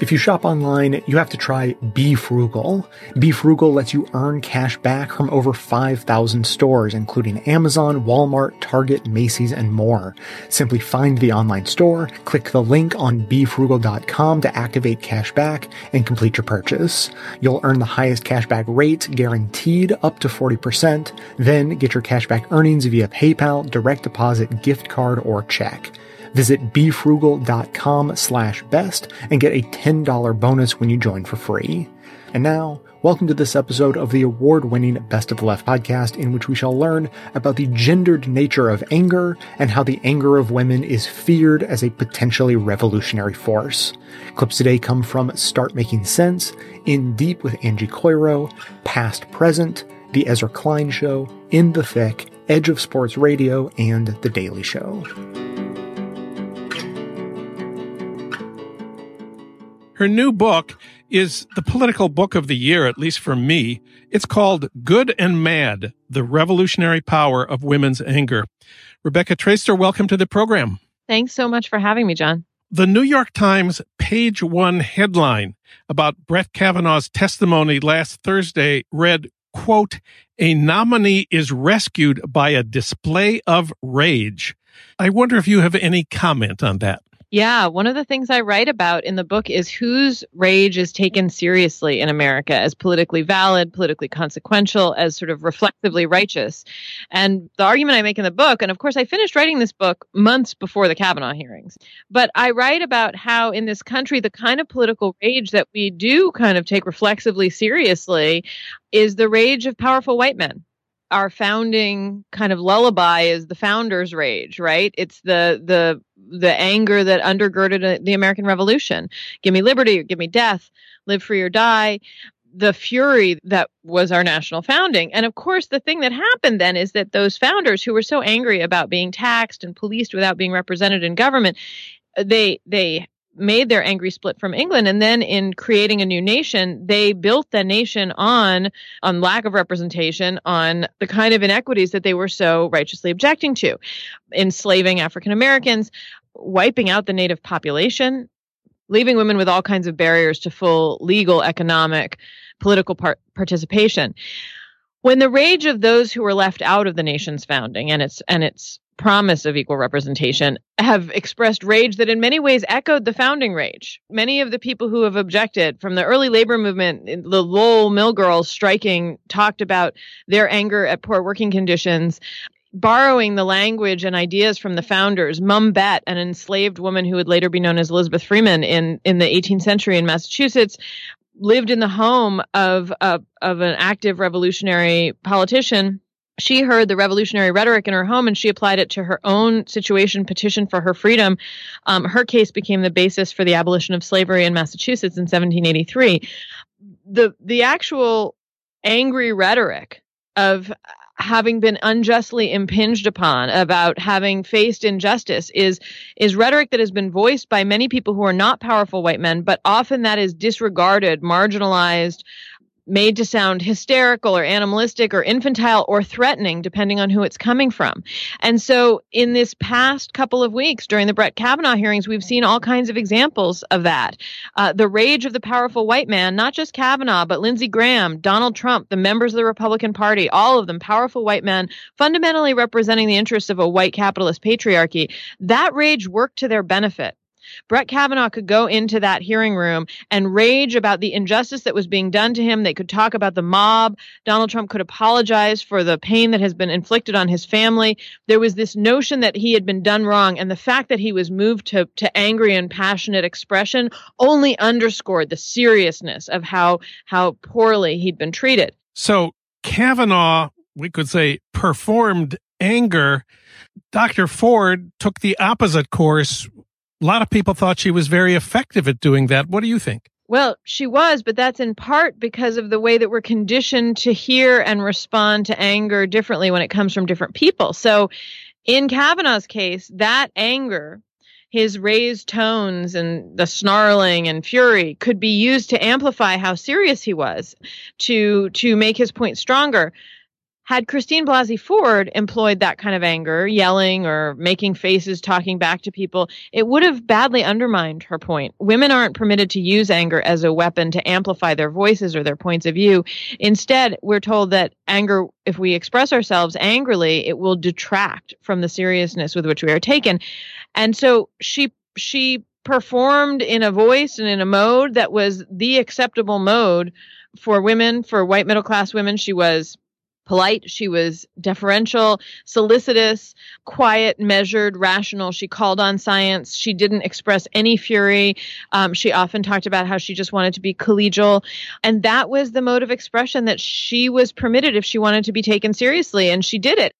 If you shop online, you have to try Be Frugal. Be Frugal lets you earn cash back from over 5,000 stores, including Amazon, Walmart, Target, Macy's, and more. Simply find the online store, click the link on BeFrugal.com to activate cash back, and complete your purchase. You'll earn the highest cashback rate, guaranteed up to 40%. Then get your cashback earnings via PayPal, direct deposit, gift card, or check. Visit befrugal.com slash best and get a $10 bonus when you join for free. And now, welcome to this episode of the award-winning Best of the Left podcast in which we shall learn about the gendered nature of anger and how the anger of women is feared as a potentially revolutionary force. Clips today come from Start Making Sense, In Deep with Angie Coiro, Past Present, The Ezra Klein Show, In the Thick, Edge of Sports Radio, and The Daily Show. Her new book is the political book of the year, at least for me. It's called Good and Mad The Revolutionary Power of Women's Anger. Rebecca Traister, welcome to the program. Thanks so much for having me, John. The New York Times page one headline about Brett Kavanaugh's testimony last Thursday read, quote, a nominee is rescued by a display of rage. I wonder if you have any comment on that. Yeah, one of the things I write about in the book is whose rage is taken seriously in America as politically valid, politically consequential, as sort of reflexively righteous. And the argument I make in the book, and of course, I finished writing this book months before the Kavanaugh hearings, but I write about how in this country, the kind of political rage that we do kind of take reflexively seriously is the rage of powerful white men our founding kind of lullaby is the founders rage right it's the the the anger that undergirded uh, the american revolution. Give me liberty or give me death live free or die. The fury that was our national founding. And of course the thing that happened then is that those founders who were so angry about being taxed and policed without being represented in government they they made their angry split from England. And then in creating a new nation they built the nation on on lack of representation on the kind of inequities that they were so righteously objecting to enslaving African Americans wiping out the native population leaving women with all kinds of barriers to full legal economic political par- participation. When the rage of those who were left out of the nation's founding and its and its promise of equal representation have expressed rage that in many ways echoed the founding rage. Many of the people who have objected from the early labor movement, the Lowell Mill girls striking, talked about their anger at poor working conditions. Borrowing the language and ideas from the founders, Mum Bet, an enslaved woman who would later be known as Elizabeth Freeman in, in the 18th century in Massachusetts, lived in the home of, of, of an active revolutionary politician she heard the revolutionary rhetoric in her home and she applied it to her own situation, petition for her freedom. Um, her case became the basis for the abolition of slavery in Massachusetts in 1783. The the actual angry rhetoric of having been unjustly impinged upon about having faced injustice is is rhetoric that has been voiced by many people who are not powerful white men but often that is disregarded marginalized made to sound hysterical or animalistic or infantile or threatening, depending on who it's coming from. And so, in this past couple of weeks during the Brett Kavanaugh hearings, we've seen all kinds of examples of that. Uh, the rage of the powerful white man, not just Kavanaugh, but Lindsey Graham, Donald Trump, the members of the Republican Party, all of them powerful white men, fundamentally representing the interests of a white capitalist patriarchy. That rage worked to their benefit. Brett Kavanaugh could go into that hearing room and rage about the injustice that was being done to him. They could talk about the mob. Donald Trump could apologize for the pain that has been inflicted on his family. There was this notion that he had been done wrong, and the fact that he was moved to, to angry and passionate expression only underscored the seriousness of how how poorly he'd been treated. So Kavanaugh, we could say, performed anger. Dr. Ford took the opposite course a lot of people thought she was very effective at doing that. What do you think? Well, she was, but that's in part because of the way that we're conditioned to hear and respond to anger differently when it comes from different people. So, in Kavanaugh's case, that anger, his raised tones and the snarling and fury could be used to amplify how serious he was, to to make his point stronger. Had Christine Blasey Ford employed that kind of anger, yelling or making faces, talking back to people, it would have badly undermined her point. Women aren't permitted to use anger as a weapon to amplify their voices or their points of view. Instead, we're told that anger, if we express ourselves angrily, it will detract from the seriousness with which we are taken. And so she she performed in a voice and in a mode that was the acceptable mode for women, for white middle class women. She was polite. She was deferential, solicitous, quiet, measured, rational. She called on science. She didn't express any fury. Um, she often talked about how she just wanted to be collegial. And that was the mode of expression that she was permitted if she wanted to be taken seriously. And she did it.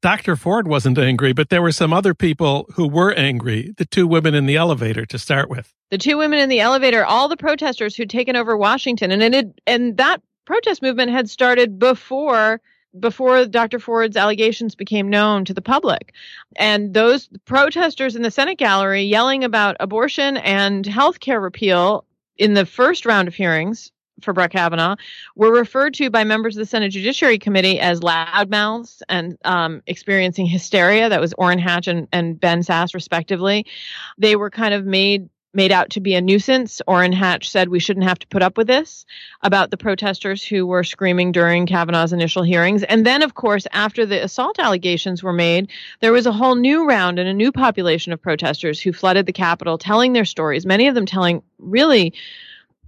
Dr. Ford wasn't angry, but there were some other people who were angry. The two women in the elevator to start with. The two women in the elevator, all the protesters who'd taken over Washington. And it, and that protest movement had started before before Dr. Ford's allegations became known to the public. And those protesters in the Senate gallery yelling about abortion and health care repeal in the first round of hearings for Brett Kavanaugh were referred to by members of the Senate Judiciary Committee as loudmouths and um, experiencing hysteria. That was Orrin Hatch and, and Ben Sasse, respectively. They were kind of made made out to be a nuisance. Orrin Hatch said we shouldn't have to put up with this about the protesters who were screaming during Kavanaugh's initial hearings. And then, of course, after the assault allegations were made, there was a whole new round and a new population of protesters who flooded the Capitol telling their stories, many of them telling really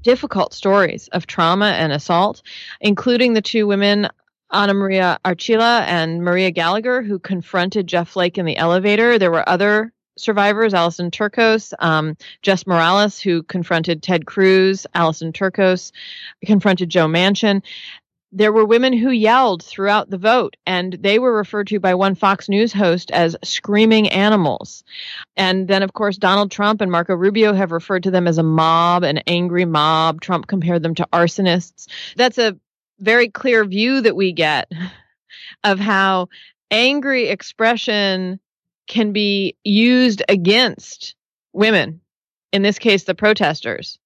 difficult stories of trauma and assault, including the two women Ana Maria Archila and Maria Gallagher, who confronted Jeff Flake in the elevator. There were other survivors, Allison Turkos, um, Jess Morales, who confronted Ted Cruz, Allison Turkos confronted Joe Manchin. There were women who yelled throughout the vote, and they were referred to by one Fox News host as screaming animals. And then, of course, Donald Trump and Marco Rubio have referred to them as a mob, an angry mob. Trump compared them to arsonists. That's a very clear view that we get of how angry expression can be used against women, in this case, the protesters.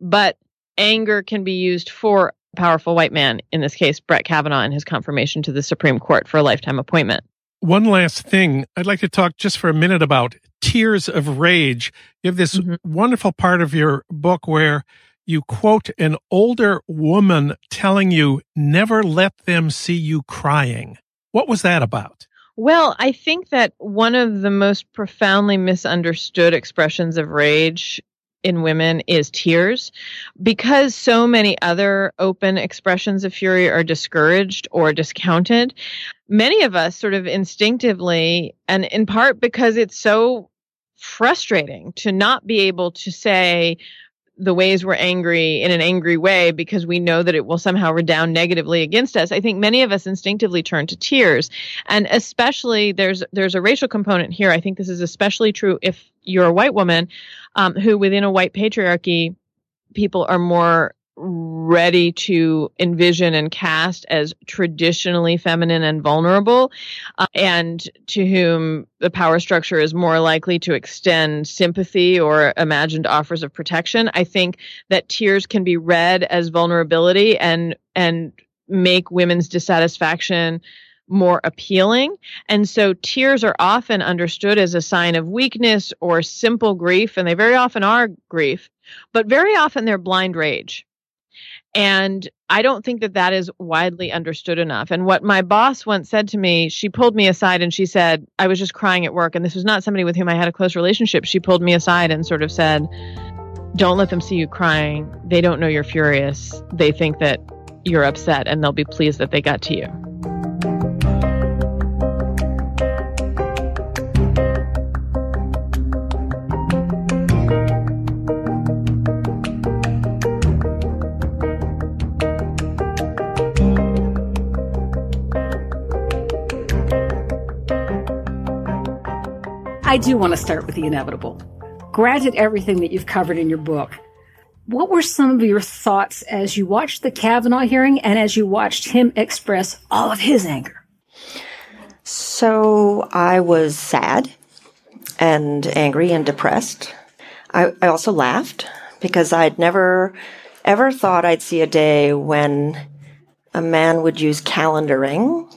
But anger can be used for a powerful white man, in this case, Brett Kavanaugh, and his confirmation to the Supreme Court for a lifetime appointment. One last thing, I'd like to talk just for a minute about tears of rage. You have this mm-hmm. wonderful part of your book where you quote an older woman telling you, never let them see you crying. What was that about? Well, I think that one of the most profoundly misunderstood expressions of rage in women is tears because so many other open expressions of fury are discouraged or discounted. Many of us sort of instinctively, and in part because it's so frustrating to not be able to say, the ways we're angry in an angry way because we know that it will somehow redound negatively against us. I think many of us instinctively turn to tears. And especially there's there's a racial component here. I think this is especially true if you're a white woman um, who within a white patriarchy people are more ready to envision and cast as traditionally feminine and vulnerable, uh, and to whom the power structure is more likely to extend sympathy or imagined offers of protection. I think that tears can be read as vulnerability and and make women's dissatisfaction more appealing. And so tears are often understood as a sign of weakness or simple grief, and they very often are grief, but very often they're blind rage. And I don't think that that is widely understood enough. And what my boss once said to me, she pulled me aside and she said, I was just crying at work. And this was not somebody with whom I had a close relationship. She pulled me aside and sort of said, Don't let them see you crying. They don't know you're furious. They think that you're upset and they'll be pleased that they got to you. I do want to start with the inevitable. Granted everything that you've covered in your book, what were some of your thoughts as you watched the Kavanaugh hearing and as you watched him express all of his anger? So I was sad and angry and depressed. I, I also laughed because I'd never ever thought I'd see a day when a man would use calendaring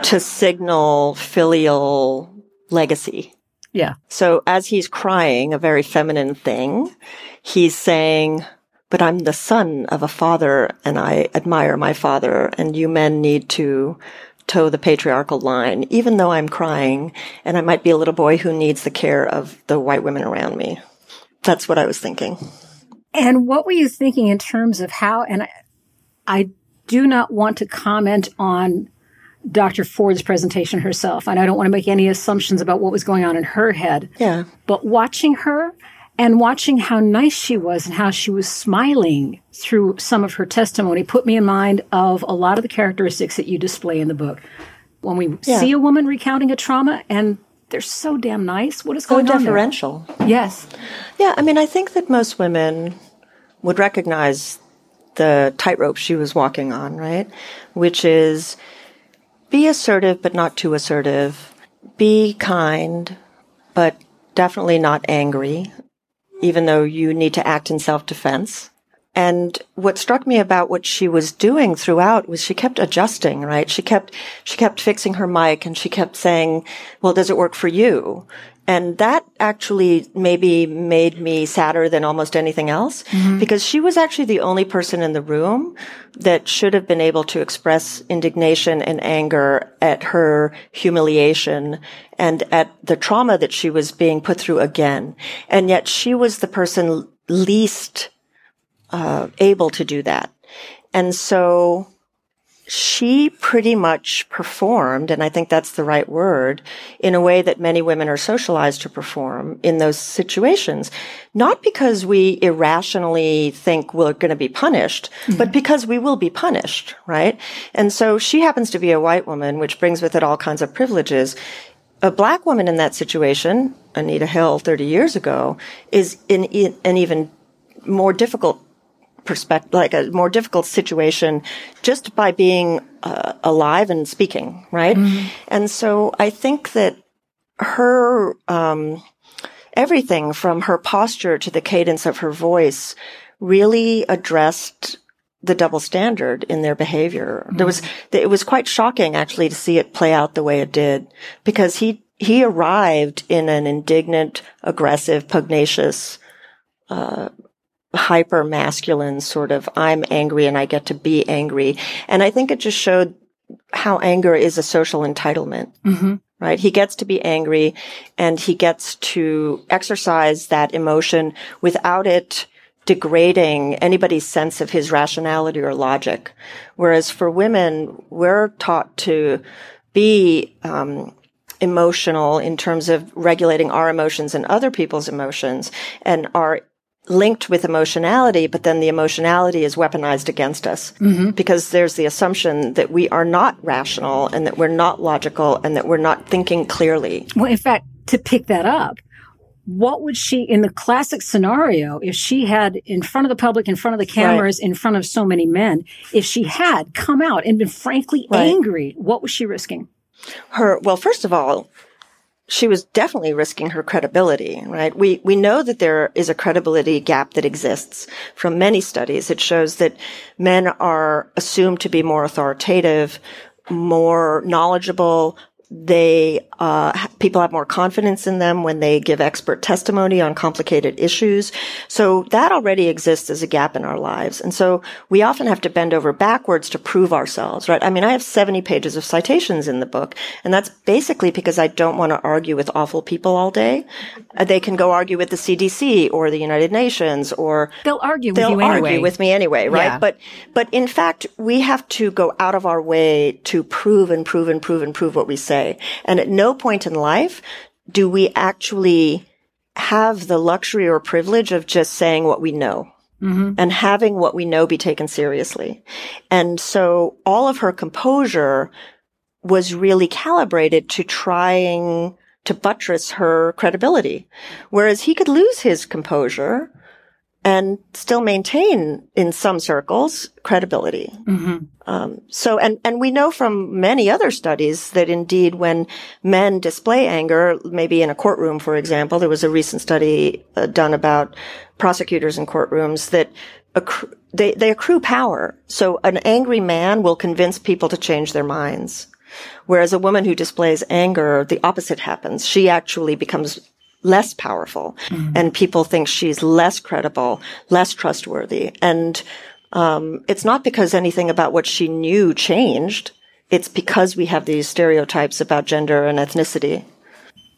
to signal filial legacy. Yeah. So as he's crying, a very feminine thing, he's saying, but I'm the son of a father and I admire my father and you men need to toe the patriarchal line, even though I'm crying and I might be a little boy who needs the care of the white women around me. That's what I was thinking. And what were you thinking in terms of how, and I, I do not want to comment on Dr. Ford's presentation herself, and I don't want to make any assumptions about what was going on in her head. Yeah. But watching her and watching how nice she was and how she was smiling through some of her testimony put me in mind of a lot of the characteristics that you display in the book. When we Yeah. see a woman recounting a trauma and they're so damn nice, what is So going on there? deferential. Yes. Yeah, I mean, I think that most women would recognize the tightrope she was walking on, right? Which is be assertive, but not too assertive. Be kind, but definitely not angry, even though you need to act in self defense. And what struck me about what she was doing throughout was she kept adjusting, right? She kept, she kept fixing her mic and she kept saying, well, does it work for you? And that actually maybe made me sadder than almost anything else because she was actually the only person in the room that should have been able to express indignation and anger at her humiliation and at the trauma that she was being put through again. And yet she was the person least uh, able to do that. And so she pretty much performed, and I think that's the right word, in a way that many women are socialized to perform in those situations. Not because we irrationally think we're going to be punished, mm-hmm. but because we will be punished, right? And so she happens to be a white woman, which brings with it all kinds of privileges. A black woman in that situation, Anita Hill 30 years ago, is in, in an even more difficult perspective, like a more difficult situation just by being uh, alive and speaking, right? And so I think that her, um, everything from her posture to the cadence of her voice really addressed the double standard in their behavior. There was, it was quite shocking actually to see it play out the way it did because he, he arrived in an indignant, aggressive, pugnacious, hyper masculine sort of I'm angry and I get to be angry. And I think it just showed how anger is a social entitlement. Right? He gets to be angry and he gets to exercise that emotion without it degrading anybody's sense of his rationality or logic. Whereas for women, we're taught to be, um, emotional in terms of regulating our emotions and other people's emotions and are linked with emotionality, but then the emotionality is weaponized against us mm-hmm. because there's the assumption that we are not rational and that we're not logical and that we're not thinking clearly. Well, in fact, to pick that up, what would she, in the classic scenario, if she had in front of the public, in front of the cameras, in front of so many men, if she had come out and been frankly Right. angry, what was she risking? her well first of all she was definitely risking her credibility right? We we know that there is a credibility gap that exists from many studies. It shows that men are assumed to be more authoritative more knowledgeable they uh, people have more confidence in them when they give expert testimony on complicated issues so that already exists as a gap in our lives and so we often have to bend over backwards to prove ourselves right i mean i have 70 pages of citations in the book and that's basically because i don't want to argue with awful people all day Uh, they can go argue with the cdc or the united nations or They'll argue with they'll you anyway. argue with me anyway, right? Yeah. But but in fact, we have to go out of our way to prove and prove and prove and prove what we say. And at no point in life do we actually have the luxury or privilege of just saying what we know. Mm-hmm. And having what we know be taken seriously. And so all of her composure was really calibrated to trying to buttress her credibility. Whereas he could lose his composure and still maintain in some circles credibility. Um, so, and, and we know from many other studies that indeed when men display anger, maybe in a courtroom, for example, there was a recent study uh, done about prosecutors in courtrooms that accrue, they, they accrue power. So an angry man will convince people to change their minds. Whereas a woman who displays anger, the opposite happens. She actually becomes less powerful mm. and people think she's less credible, less trustworthy. And, um, it's not because anything about what she knew changed. It's because we have these stereotypes about gender and ethnicity.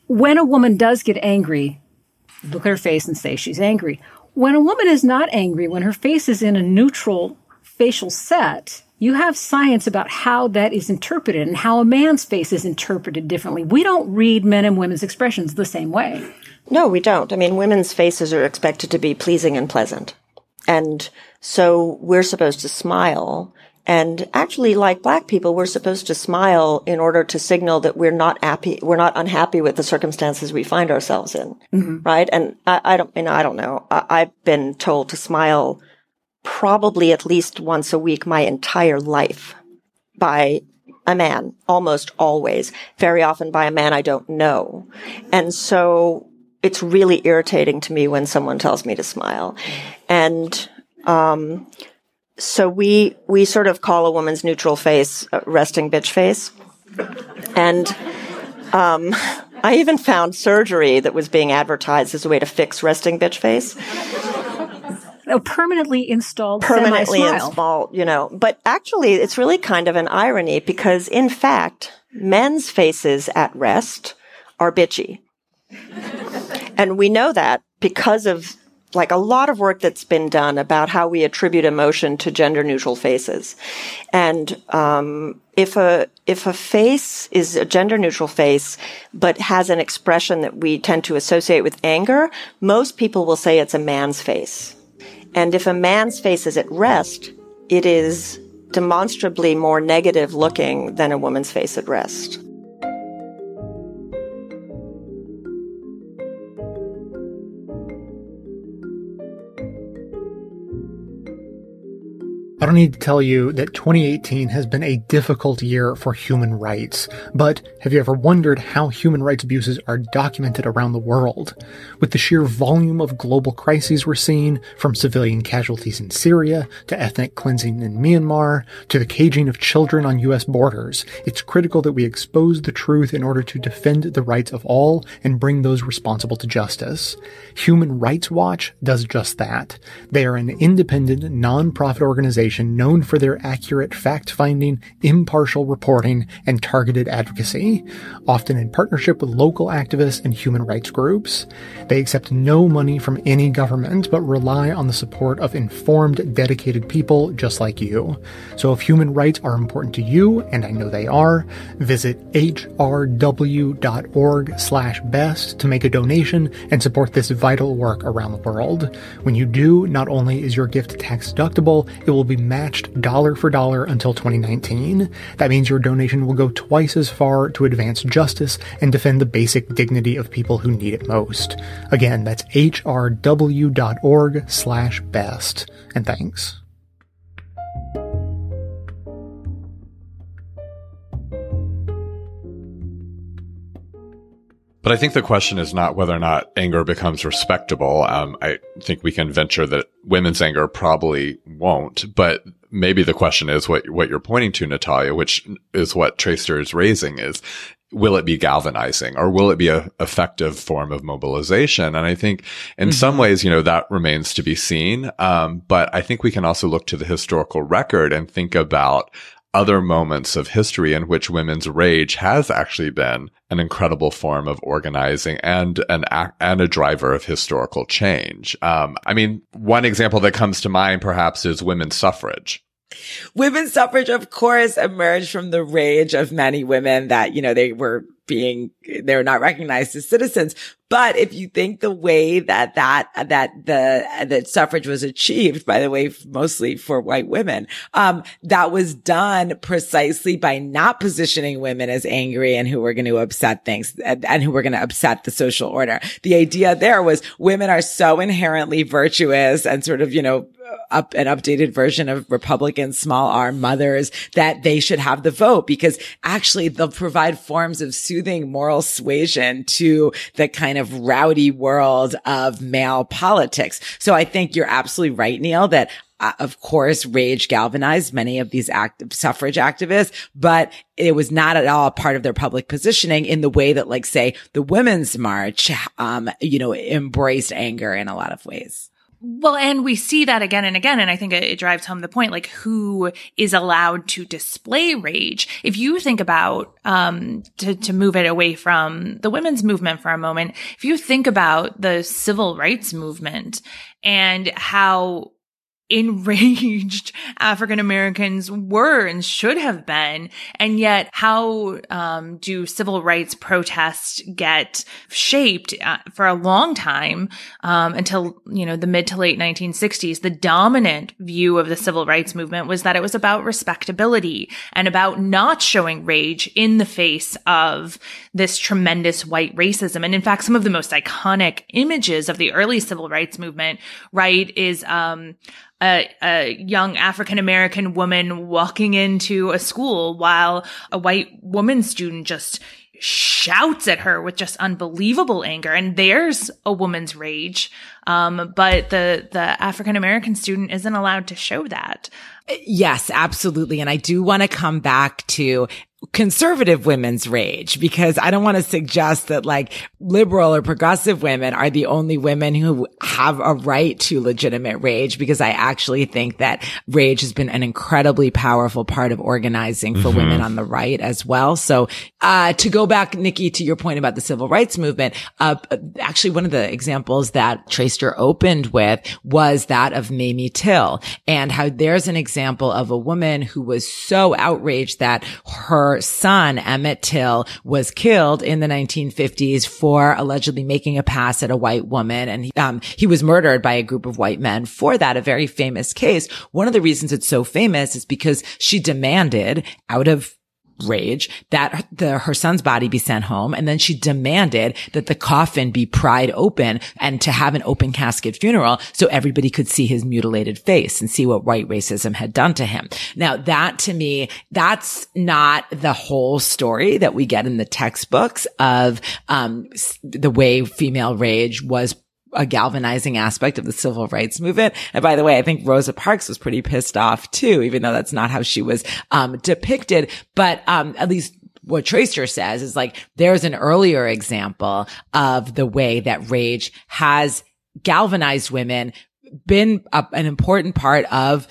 When a woman does get angry, look at her face and say she's angry. When a woman is not angry, when her face is in a neutral facial set, you have science about how that is interpreted and how a man's face is interpreted differently. We don't read men and women's expressions the same way. No, we don't. I mean, women's faces are expected to be pleasing and pleasant. And so we're supposed to smile. And actually, like black people, we're supposed to smile in order to signal that we're not happy, we're not unhappy with the circumstances we find ourselves in. Mm-hmm. Right. And I, I, don't, you know, I don't know. I, I've been told to smile probably at least once a week my entire life by a man, almost always, very often by a man I don't know. And so it's really irritating to me when someone tells me to smile. And, um, so we, we sort of call a woman's neutral face resting bitch face. And, um, I even found surgery that was being advertised as a way to fix resting bitch face a permanently installed permanently installed, you know. But actually, it's really kind of an irony because, in fact, men's faces at rest are bitchy, and we know that because of like a lot of work that's been done about how we attribute emotion to gender neutral faces, and um, if a if a face is a gender neutral face but has an expression that we tend to associate with anger, most people will say it's a man's face. And if a man's face is at rest, it is demonstrably more negative looking than a woman's face at rest. I don't need to tell you that 2018 has been a difficult year for human rights, but have you ever wondered how human rights abuses are documented around the world? With the sheer volume of global crises we're seeing, from civilian casualties in Syria, to ethnic cleansing in Myanmar, to the caging of children on US borders, it's critical that we expose the truth in order to defend the rights of all and bring those responsible to justice. Human Rights Watch does just that. They are an independent, non-profit organization organization known for their accurate fact finding, impartial reporting, and targeted advocacy, often in partnership with local activists and human rights groups. They accept no money from any government, but rely on the support of informed, dedicated people just like you. So if human rights are important to you, and I know they are, visit hrw.org slash best to make a donation and support this vital work around the world. When you do, not only is your gift tax deductible, it will be matched dollar for dollar until 2019. That means your donation will go twice as far to advance justice and defend the basic dignity of people who need it most. Again, that's hrw.org slash best. And thanks. But I think the question is not whether or not anger becomes respectable. Um, I think we can venture that women's anger probably won't, but maybe the question is what, what you're pointing to, Natalia, which is what Traister is raising is, will it be galvanizing or will it be a effective form of mobilization? And I think in mm-hmm. some ways, you know, that remains to be seen. Um, but I think we can also look to the historical record and think about other moments of history in which women's rage has actually been an incredible form of organizing and an and a driver of historical change. Um, I mean, one example that comes to mind perhaps is women's suffrage. Women's suffrage, of course, emerged from the rage of many women that, you know, they were being, they're not recognized as citizens. But if you think the way that that, that the, that suffrage was achieved, by the way, mostly for white women, um, that was done precisely by not positioning women as angry and who were going to upset things and, and who were going to upset the social order. The idea there was women are so inherently virtuous and sort of, you know, up an updated version of Republican small r mothers that they should have the vote because actually they'll provide forms of soothing moral suasion to the kind of rowdy world of male politics. So I think you're absolutely right, Neil, that Uh, of course, rage galvanized many of these active suffrage activists, but it was not at all part of their public positioning in the way that, like, say, the Women's March, um, you know, embraced anger in a lot of ways. Well, and we see that again and again. And I think it, drives home the point, like who is allowed to display rage. If you think about, um, to, to move it away from the women's movement for a moment, if you think about the civil rights movement and how enraged African Americans were and should have been. And yet how, um, do civil rights protests get shaped uh, for a long time, um, until, you know, the mid to late 1960s? The dominant view of the civil rights movement was that it was about respectability and about not showing rage in the face of this tremendous white racism. And in fact, some of the most iconic images of the early civil rights movement, right, is, um, a, a young African American woman walking into a school while a white woman student just shouts at her with just unbelievable anger. And there's a woman's rage. Um, but the, the African American student isn't allowed to show that. Yes, absolutely. And I do want to come back to conservative women's rage because I don't want to suggest that like liberal or progressive women are the only women who have a right to legitimate rage because I actually think that rage has been an incredibly powerful part of organizing for mm-hmm. women on the right as well. So, uh, to go back, Nikki, to your point about the civil rights movement, uh, actually one of the examples that Traister opened with was that of Mamie Till and how there's an example of a woman who was so outraged that her son, Emmett Till, was killed in the 1950s for allegedly making a pass at a white woman. And um, he was murdered by a group of white men for that, a very famous case. One of the reasons it's so famous is because she demanded out of rage that the, her son's body be sent home. And then she demanded that the coffin be pried open and to have an open casket funeral so everybody could see his mutilated face and see what white racism had done to him. Now that to me, that's not the whole story that we get in the textbooks of, um, the way female rage was a galvanizing aspect of the civil rights movement. And by the way, I think Rosa Parks was pretty pissed off too, even though that's not how she was um, depicted. But um, at least what Traister says is like there's an earlier example of the way that rage has galvanized women, been a, an important part of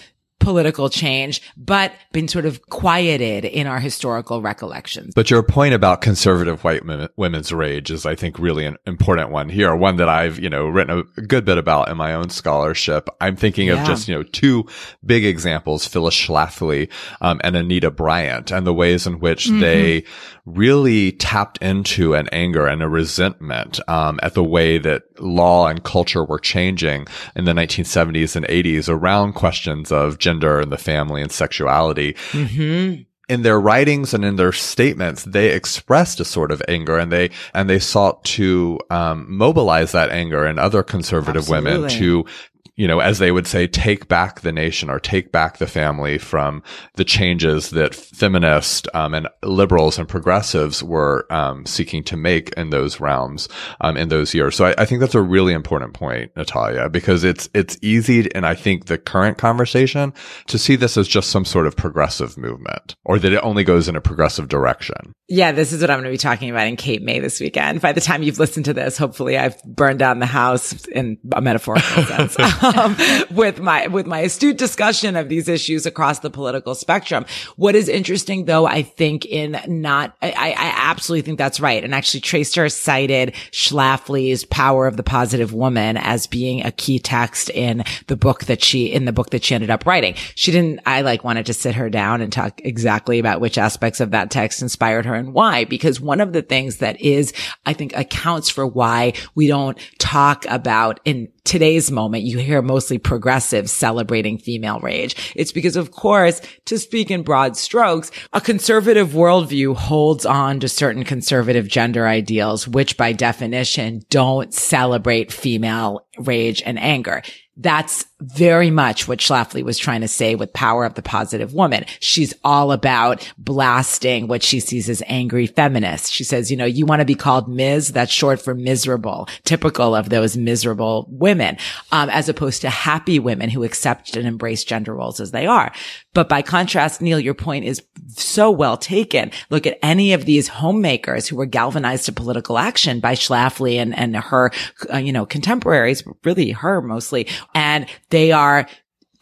political change, but been sort of quieted in our historical recollections. But your point about conservative white women's rage is, I think, really an important one here. One that I've, you know, written a good bit about in my own scholarship. I'm thinking yeah. of just, you know, two big examples, Phyllis Schlafly, um, and Anita Bryant and the ways in which mm-hmm. they really tapped into an anger and a resentment, um, at the way that law and culture were changing in the 1970s and 80s around questions of gender and the family and sexuality. Mm-hmm in their writings and in their statements, they expressed a sort of anger and they, and they sought to, um, mobilize that anger in other conservative Absolutely. women to you know, as they would say, take back the nation or take back the family from the changes that feminists um, and liberals and progressives were um, seeking to make in those realms um, in those years. So I, I, think that's a really important point, Natalia, because it's it's easy, and I think the current conversation to see this as just some sort of progressive movement, or that it only goes in a progressive direction. Yeah, this is what I'm going to be talking about in Cape May this weekend. By the time you've listened to this, hopefully I've burned down the house in a metaphorical sense. um, with my, with my astute discussion of these issues across the political spectrum. What is interesting though, I think in not, I, I absolutely think that's right. And actually Traister cited Schlafly's Power of the Positive Woman as being a key text in the book that she, in the book that she ended up writing. She didn't, I like wanted to sit her down and talk exactly about which aspects of that text inspired her and why, because one of the things that is, I think accounts for why we don't talk about in today's moment, you hear mostly progressives celebrating female rage. It's because, of course, to speak in broad strokes, a conservative worldview holds on to certain conservative gender ideals, which by definition don't celebrate female rage and anger. That's very much what Schlafly was trying to say with power of the positive woman. She's all about blasting what she sees as angry feminists. She says, you know, you want to be called Ms. That's short for miserable, typical of those miserable women, um, as opposed to happy women who accept and embrace gender roles as they are. But by contrast, Neil, your point is so well taken. Look at any of these homemakers who were galvanized to political action by Schlafly and, and her, uh, you know, contemporaries, really her mostly and they are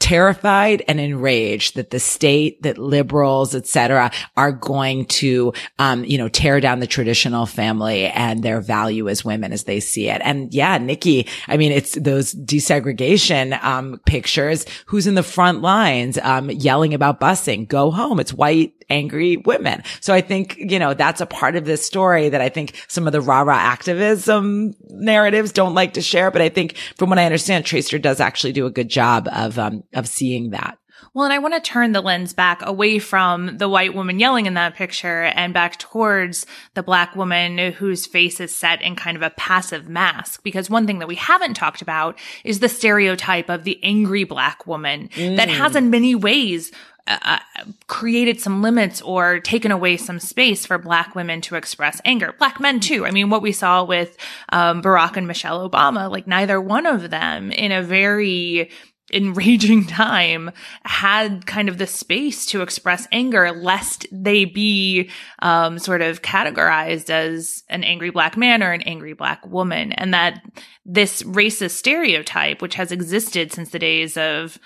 terrified and enraged that the state, that liberals, etc., are going to, um, you know, tear down the traditional family and their value as women as they see it. And yeah, Nikki, I mean, it's those desegregation, um, pictures. Who's in the front lines, um, yelling about busing? Go home. It's white angry women. So I think, you know, that's a part of this story that I think some of the rah rah activism narratives don't like to share. But I think from what I understand, Traister does actually do a good job of, um, of seeing that. Well, and I want to turn the lens back away from the white woman yelling in that picture and back towards the black woman whose face is set in kind of a passive mask. Because one thing that we haven't talked about is the stereotype of the angry black woman mm. that has in many ways uh, created some limits or taken away some space for black women to express anger. Black men too. I mean, what we saw with um, Barack and Michelle Obama, like neither one of them in a very enraging time had kind of the space to express anger lest they be um, sort of categorized as an angry black man or an angry black woman and that this racist stereotype which has existed since the days of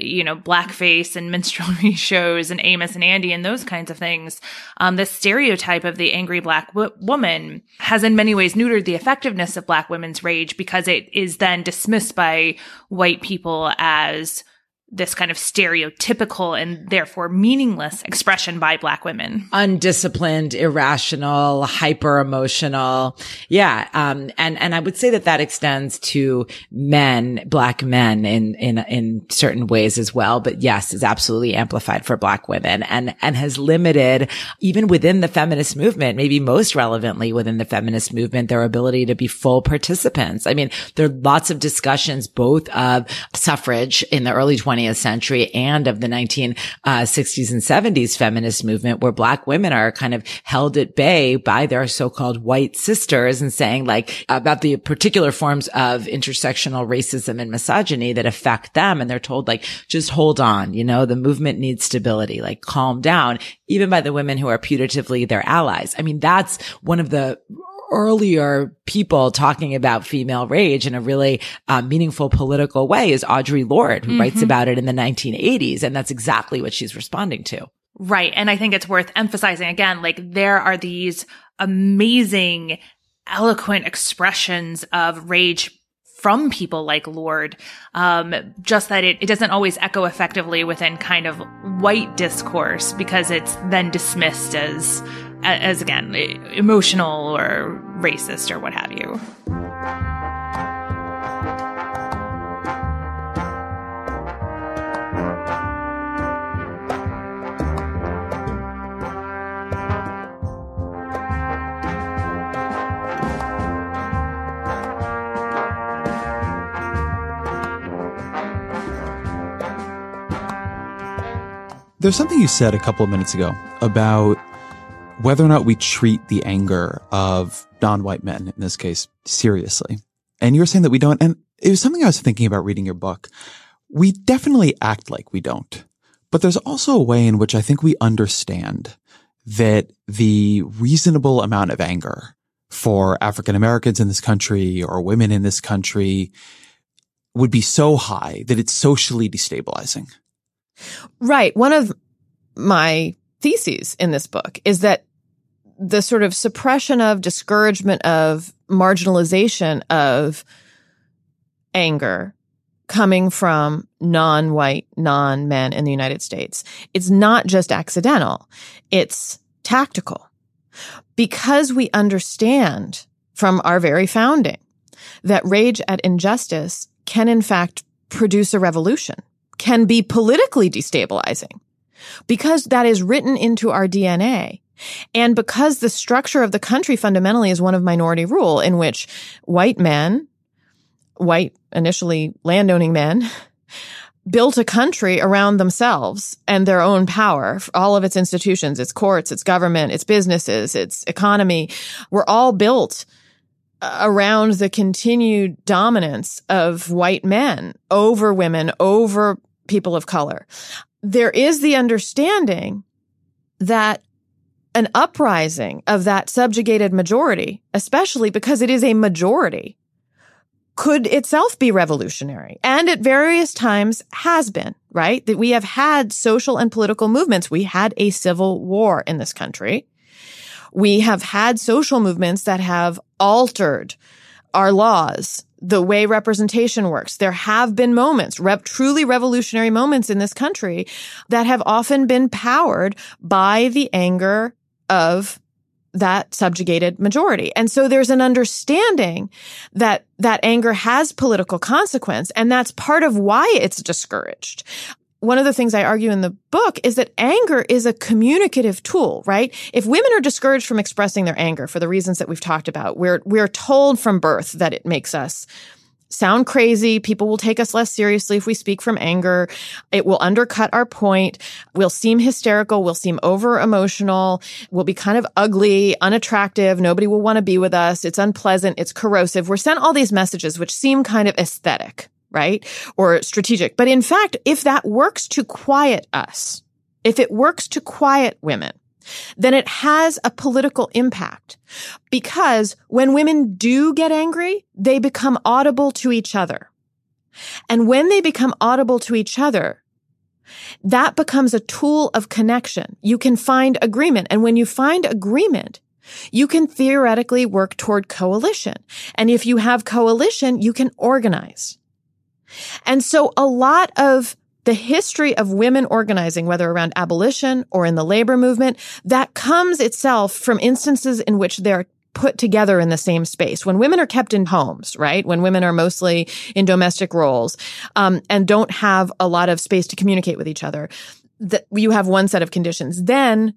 you know, blackface and minstrelsy shows and Amos and Andy and those kinds of things. Um, the stereotype of the angry black woman has in many ways neutered the effectiveness of black women's rage because it is then dismissed by white people as this kind of stereotypical and therefore meaningless expression by black women. Undisciplined, irrational, hyper emotional. Yeah. Um, and, and I would say that that extends to men, black men in, in, in certain ways as well. But yes, is absolutely amplified for black women and, and has limited even within the feminist movement, maybe most relevantly within the feminist movement, their ability to be full participants. I mean, there are lots of discussions both of suffrage in the early 20s 20th century and of the 1960s uh, and 70s feminist movement where black women are kind of held at bay by their so-called white sisters and saying like about the particular forms of intersectional racism and misogyny that affect them. And they're told like, just hold on, you know, the movement needs stability, like calm down, even by the women who are putatively their allies. I mean, that's one of the earlier people talking about female rage in a really uh, meaningful political way is Audre Lorde, who mm-hmm. writes about it in the 1980s. And that's exactly what she's responding to. Right. And I think it's worth emphasizing again, like there are these amazing, eloquent expressions of rage from people like Lorde. Um, just that it, it doesn't always echo effectively within kind of white discourse because it's then dismissed as as again emotional or racist or what have you. There's something you said a couple of minutes ago about whether or not we treat the anger of non-white men, in this case, seriously. And you were saying that we don't. And it was something I was thinking about reading your book. We definitely act like we don't, but there's also a way in which I think we understand that the reasonable amount of anger for African Americans in this country or women in this country would be so high that it's socially destabilizing. Right. One of my theses in this book is that the sort of suppression of discouragement of marginalization of anger coming from non-white, non-men in the United States. It's not just accidental. It's tactical because we understand from our very founding that rage at injustice can in fact produce a revolution, can be politically destabilizing because that is written into our DNA. And because the structure of the country fundamentally is one of minority rule in which white men white, initially landowning men, built a country around themselves and their own power. All of its institutions, its courts, its government, its businesses, its economy were all built uh, around the continued dominance of white men over women, over people of color. There is the understanding that an uprising of that subjugated majority, especially because it is a majority, could itself be revolutionary and at various times has been, right? That we have had social and political movements. We had a civil war in this country. We have had social movements that have altered our laws, the way representation works. There have been moments, rep, truly revolutionary moments in this country that have often been powered by the anger of that subjugated majority. And so there's an understanding that that anger has political consequence. And that's part of why it's discouraged. One of the things I argue in the book is that anger is a communicative tool, right? If women are discouraged from expressing their anger for the reasons that we've talked about, we're, we're told from birth that it makes us sound crazy. People will take us less seriously if we speak from anger. It will undercut our point. We'll seem hysterical. We'll seem over emotional. We'll be kind of ugly, unattractive. Nobody will want to be with us. It's unpleasant. It's corrosive. We're sent all these messages, which seem kind of aesthetic, right? Or strategic. But in fact, if that works to quiet us, if it works to quiet women, then it has a political impact because when women do get angry, they become audible to each other. And when they become audible to each other, that becomes a tool of connection. You can find agreement. And when you find agreement, you can theoretically work toward coalition. And if you have coalition, you can organize. And so a lot of the history of women organizing, whether around abolition or in the labor movement, that comes itself from instances in which they're put together in the same space. When women are kept in homes, right? When women are mostly in domestic roles, um, and don't have a lot of space to communicate with each other, that you have one set of conditions. Then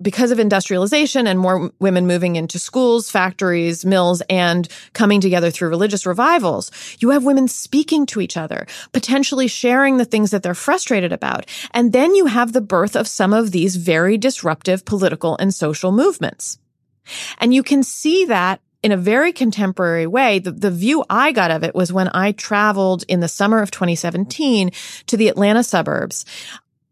because of industrialization and more women moving into schools, factories, mills, and coming together through religious revivals, you have women speaking to each other, potentially sharing the things that they're frustrated about. And then you have the birth of some of these very disruptive political and social movements. And you can see that in a very contemporary way. The, the view I got of it was when I traveled in the summer of 2017 to the Atlanta suburbs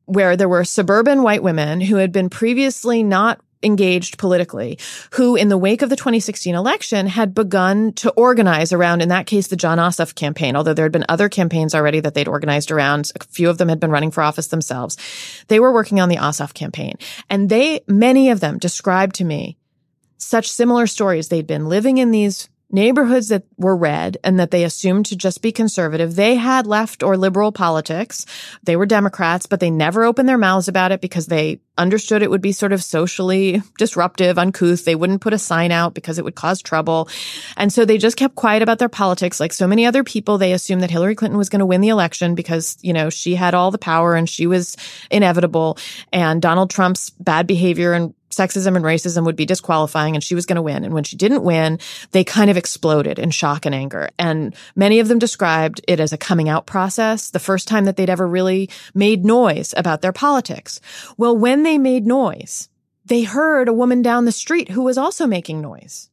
where there were suburban white women who had been previously not engaged politically, who in the wake of the 2016 election had begun to organize around, in that case, the Jon Ossoff campaign, although there had been other campaigns already that they'd organized around. A few of them had been running for office themselves. They were working on the Ossoff campaign. And they, many of them described to me such similar stories. They'd been living in these neighborhoods that were red and that they assumed to just be conservative. They had left or liberal politics. They were Democrats, but they never opened their mouths about it because they understood it would be sort of socially disruptive, uncouth. They wouldn't put a sign out because it would cause trouble. And so they just kept quiet about their politics. Like so many other people, they assumed that Hillary Clinton was going to win the election because, you know, she had all the power and she was inevitable. And Donald Trump's bad behavior and sexism and racism would be disqualifying and she was going to win. And when she didn't win, they kind of exploded in shock and anger. And many of them described it as a coming out process, the first time that they'd ever really made noise about their politics. Well, when they made noise, they heard a woman down the street who was also making noise.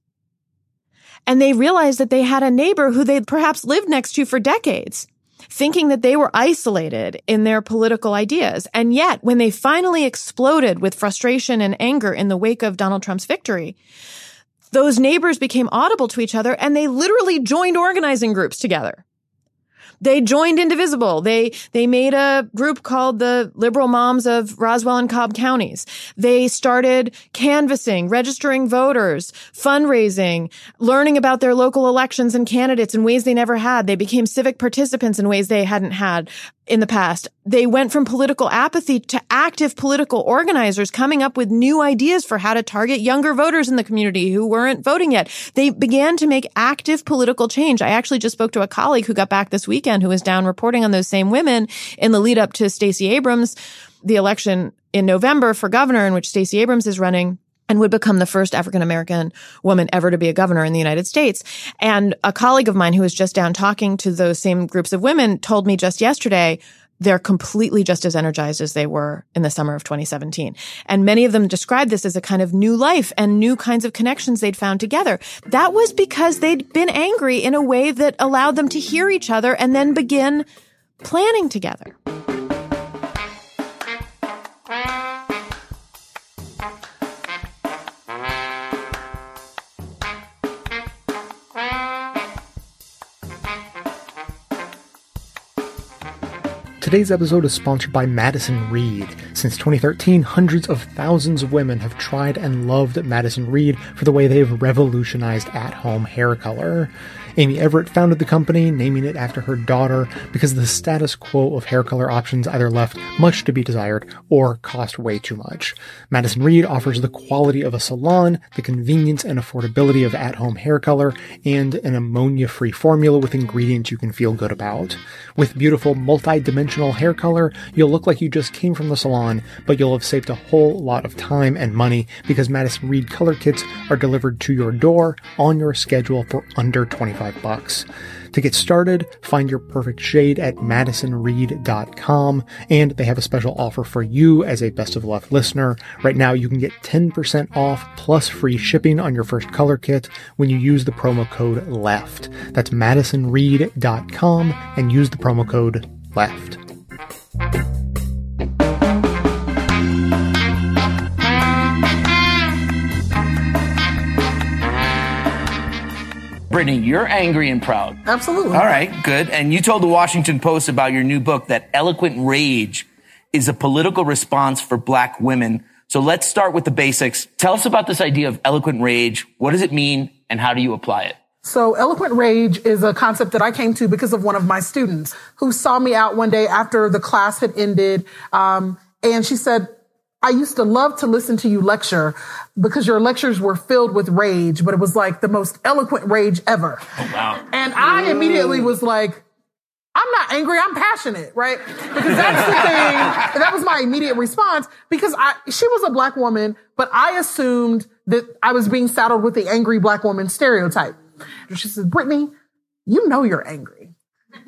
And they realized that they had a neighbor who they'd perhaps lived next to for decades thinking that they were isolated in their political ideas. And yet, when they finally exploded with frustration and anger in the wake of Donald Trump's victory, those neighbors became audible to each other and they literally joined organizing groups together. They joined Indivisible. They, they made a group called the Liberal Moms of Roswell and Cobb counties. They started canvassing, registering voters, fundraising, learning about their local elections and candidates in ways they never had. They became civic participants in ways they hadn't had in the past. They went from political apathy to active political organizers coming up with new ideas for how to target younger voters in the community who weren't voting yet. They began to make active political change. I actually just spoke to a colleague who got back this weekend who was down reporting on those same women in the lead up to Stacey Abrams, the election in November for governor in which Stacey Abrams is running. And would become the first African American woman ever to be a governor in the United States. And a colleague of mine who was just down talking to those same groups of women told me just yesterday, they're completely just as energized as they were in the summer of 2017. And many of them described this as a kind of new life and new kinds of connections they'd found together. That was because they'd been angry in a way that allowed them to hear each other and then begin planning together. Today's episode is sponsored by Madison Reed. Since 2013, hundreds of thousands of women have tried and loved Madison Reed for the way they have revolutionized at home hair color. Amy Errett founded the company, naming it after her daughter, because the status quo of hair color options either left much to be desired or cost way too much. Madison Reed offers the quality of a salon, the convenience and affordability of at-home hair color, and an ammonia-free formula with ingredients you can feel good about. With beautiful multi-dimensional hair color, you'll look like you just came from the salon, but you'll have saved a whole lot of time and money because Madison Reed color kits are delivered to your door on your schedule for under 25 25 bucks. To get started, find your perfect shade at madisonreed.com and they have a special offer for you as a best of left listener. Right now you can get 10% off plus free shipping on your first color kit when you use the promo code LEFT. That's madisonreed.com and use the promo code LEFT. Brittany, you're angry and proud. Absolutely. All right, good. And you told the Washington Post about your new book that eloquent rage is a political response for black women. So let's start with the basics. Tell us about this idea of eloquent rage. What does it mean and how do you apply it? So eloquent rage is a concept that I came to because of one of my students who saw me out one day after the class had ended. Um, and she said, I used to love to listen to you lecture because your lectures were filled with rage, but it was like the most eloquent rage ever. Oh, wow. And I immediately was like, I'm not angry, I'm passionate, right? Because that's the thing. that was my immediate response because I, she was a black woman, but I assumed that I was being saddled with the angry black woman stereotype. She said, Brittany, you know you're angry.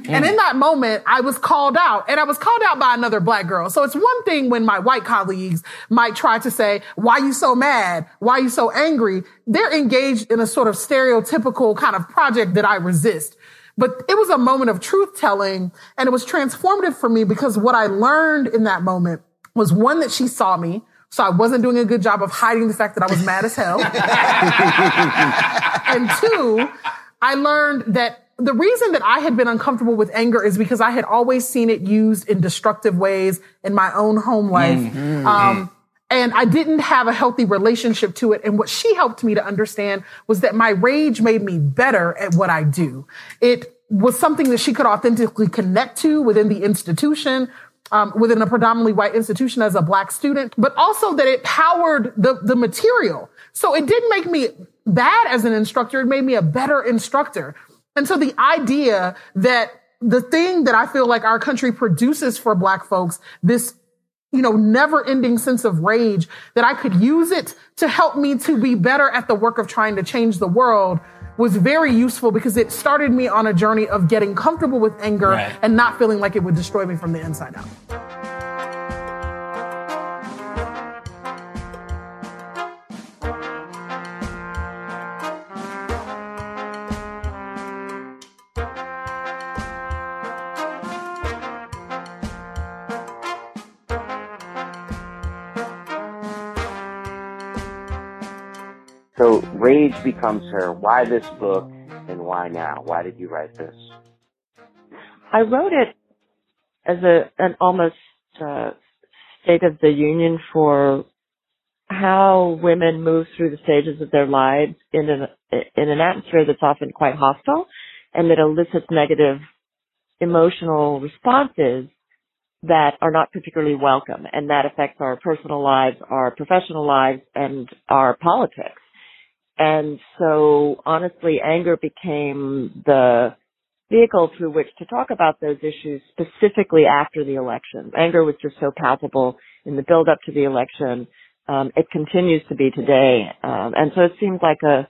And in that moment, I was called out and I was called out by another black girl. So it's one thing when my white colleagues might try to say, why are you so mad? Why are you so angry? They're engaged in a sort of stereotypical kind of project that I resist. But it was a moment of truth telling and it was transformative for me because what I learned in that moment was one that she saw me. So I wasn't doing a good job of hiding the fact that I was mad as hell. and two, I learned that the reason that I had been uncomfortable with anger is because I had always seen it used in destructive ways in my own home life. Mm-hmm. Um, and I didn't have a healthy relationship to it. And what she helped me to understand was that my rage made me better at what I do. It was something that she could authentically connect to within the institution, um, within a predominantly white institution as a black student, but also that it powered the, the material. So it didn't make me bad as an instructor. It made me a better instructor. And so the idea that the thing that I feel like our country produces for black folks, this, you know, never ending sense of rage, that I could use it to help me to be better at the work of trying to change the world was very useful because it started me on a journey of getting comfortable with anger right. and not feeling like it would destroy me from the inside out. So rage becomes her. Why this book and why now? Why did you write this? I wrote it as a an almost uh, state of the union for how women move through the stages of their lives in an in an atmosphere that's often quite hostile and that elicits negative emotional responses that are not particularly welcome and that affects our personal lives, our professional lives, and our politics. And so honestly, anger became the vehicle through which to talk about those issues specifically after the election. Anger was just so palpable in the build up to the election. Um, it continues to be today. Um, and so it seems like a,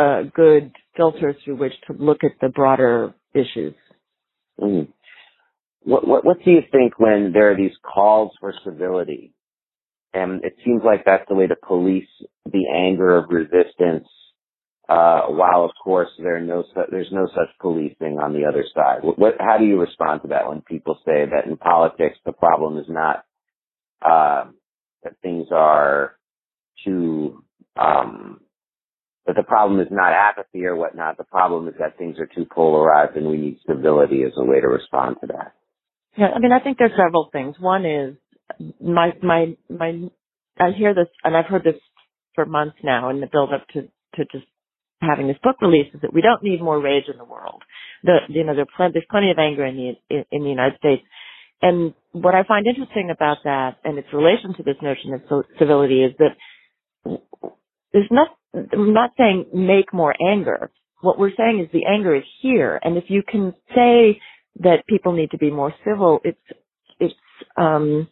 a good filter through which to look at the broader issues. Mm. What, what, what do you think when there are these calls for civility? And it seems like that's the way to police the anger of resistance, uh, while of course there no su- there's no such policing on the other side. What, what, how do you respond to that when people say that in politics the problem is not uh, that things are too um, that the problem is not apathy or whatnot. The problem is that things are too polarized, and we need civility as a way to respond to that. Yeah, I mean, I think there's several things. One is my my my. I hear this, and I've heard this for months now in the build up to to just having this book released is that we don't need more rage in the world. The you know there's plenty of anger in the in, in the United States, and what I find interesting about that and its relation to this notion of civility is that there's not. I'm not saying make more anger. What we're saying is the anger is here, and if you can say that people need to be more civil, it's um,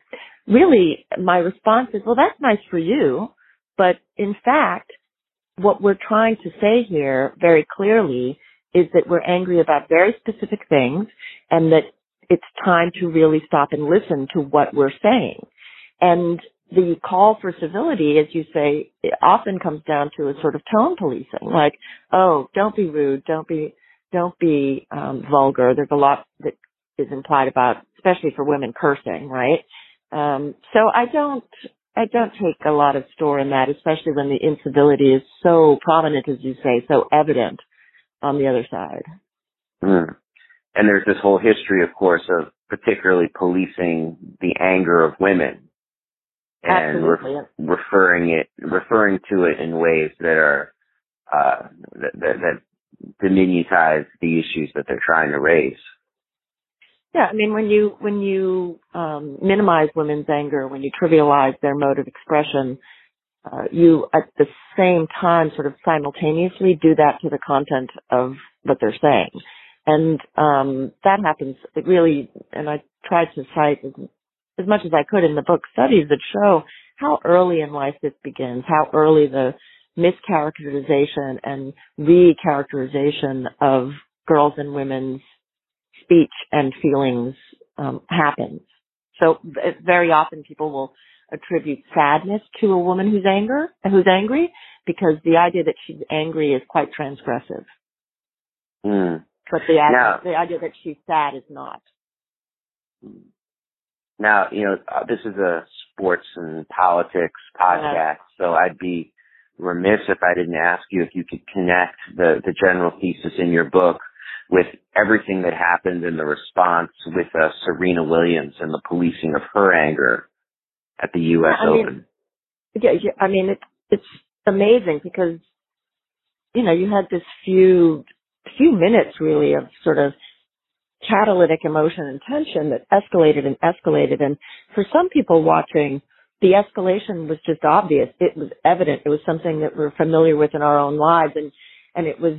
really my response is, well, that's nice for you, but in fact, what we're trying to say here very clearly is that we're angry about very specific things and that it's time to really stop and listen to what we're saying. And the call for civility, as you say, often comes down to a sort of tone policing, like, oh, don't be rude, don't be, don't be um, vulgar. There's a lot that is implied about, especially for women, cursing, right? Um, so I don't, I don't take a lot of store in that, especially when the incivility is so prominent, as you say, so evident on the other side. Mm. And there's this whole history, of course, of particularly policing the anger of women and re- referring it, referring to it in ways that are, uh, that, that, that diminutize the issues that they're trying to raise. Yeah, I mean, when you when you um, minimize women's anger, when you trivialize their mode of expression, uh, you at the same time sort of simultaneously do that to the content of what they're saying, and um, that happens. It really, and I tried to cite as, as much as I could in the book studies that show how early in life this begins, how early the mischaracterization and recharacterization of girls and women's speech and feelings um, happens. So very often people will attribute sadness to a woman who's anger, who's angry, because the idea that she's angry is quite transgressive. Mm. But the idea, now, the idea that she's sad is not. Now, you know, uh, this is a sports and politics podcast, yeah. so I'd be remiss if I didn't ask you if you could connect the, the general thesis in your book with everything that happened in the response with uh, Serena Williams and the policing of her anger at the U.S. I mean, Open. Yeah, yeah, I mean it's it's amazing because you know you had this few few minutes really of sort of catalytic emotion and tension that escalated and escalated, and for some people watching, the escalation was just obvious. It was evident. It was something that we're familiar with in our own lives, and and it was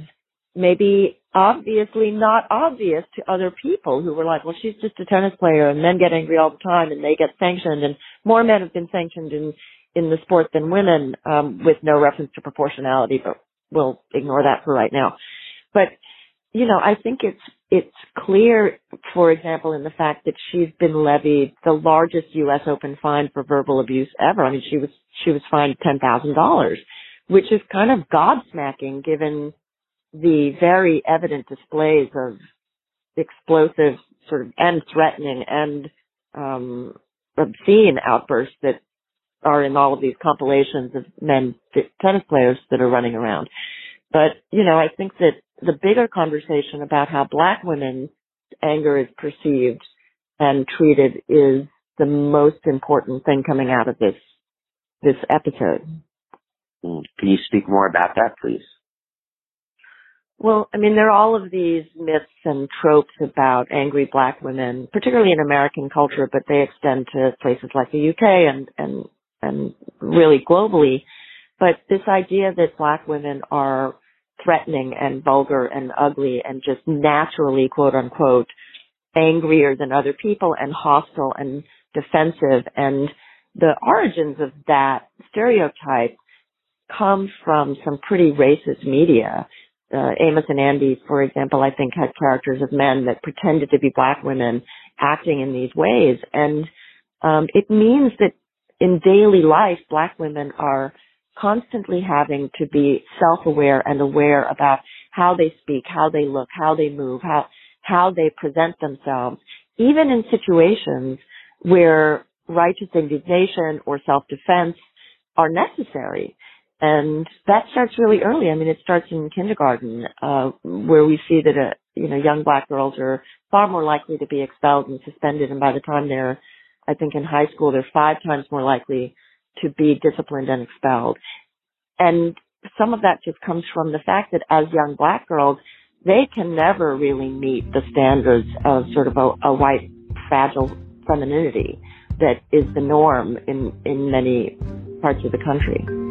maybe obviously not obvious to other people who were like, well, she's just a tennis player and men get angry all the time and they get sanctioned and more men have been sanctioned in, in the sport than women, um, with no reference to proportionality, but we'll ignore that for right now. But, you know, I think it's, it's clear, for example, in the fact that she's been levied the largest U.S. Open fine for verbal abuse ever. I mean, she was, she was fined $10,000, which is kind of gobsmacking given the very evident displays of explosive sort of and threatening and um, obscene outbursts that are in all of these compilations of men tennis players that are running around. But, you know, I think that the bigger conversation about how black women's anger is perceived and treated is the most important thing coming out of this this episode. Hmm. Can you speak more about that, please? Well, I mean, there are all of these myths and tropes about angry black women, particularly in American culture, but they extend to places like the UK and, and, and really globally. But this idea that black women are threatening and vulgar and ugly and just naturally, quote unquote, angrier than other people and hostile and defensive and the origins of that stereotype come from some pretty racist media. Uh, Amos and Andy, for example, I think had characters of men that pretended to be black women acting in these ways. And um, it means that in daily life, black women are constantly having to be self-aware and aware about how they speak, how they look, how they move, how, how they present themselves, even in situations where righteous indignation or self-defense are necessary. And that starts really early. I mean, it starts in kindergarten, uh, where we see that, uh, you know, young black girls are far more likely to be expelled and suspended. And by the time they're, I think in high school, they're five times more likely to be disciplined and expelled. And some of that just comes from the fact that as young black girls, they can never really meet the standards of sort of a, a white fragile femininity that is the norm in, in many parts of the country.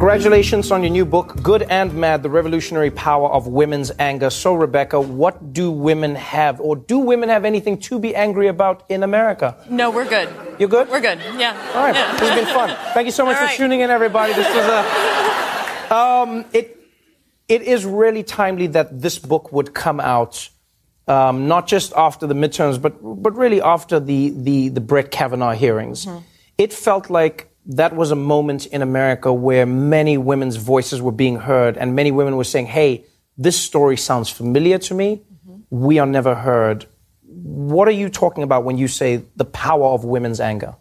Congratulations on your new book, Good and Mad The Revolutionary Power of Women's Anger. So, Rebecca, what do women have, or do women have anything to be angry about in America? No, we're good. You're good? We're good. Yeah. All right. Yeah. This has been fun. Thank you so much All for right. tuning in, everybody. This was a. Um, it, it is really timely that this book would come out. Um, not just after the midterms, but but really after the the, the Brett Kavanaugh hearings. Mm-hmm. It felt like that was a moment in America where many women's voices were being heard, and many women were saying, "Hey, this story sounds familiar to me. Mm-hmm. We are never heard." What are you talking about when you say the power of women's anger?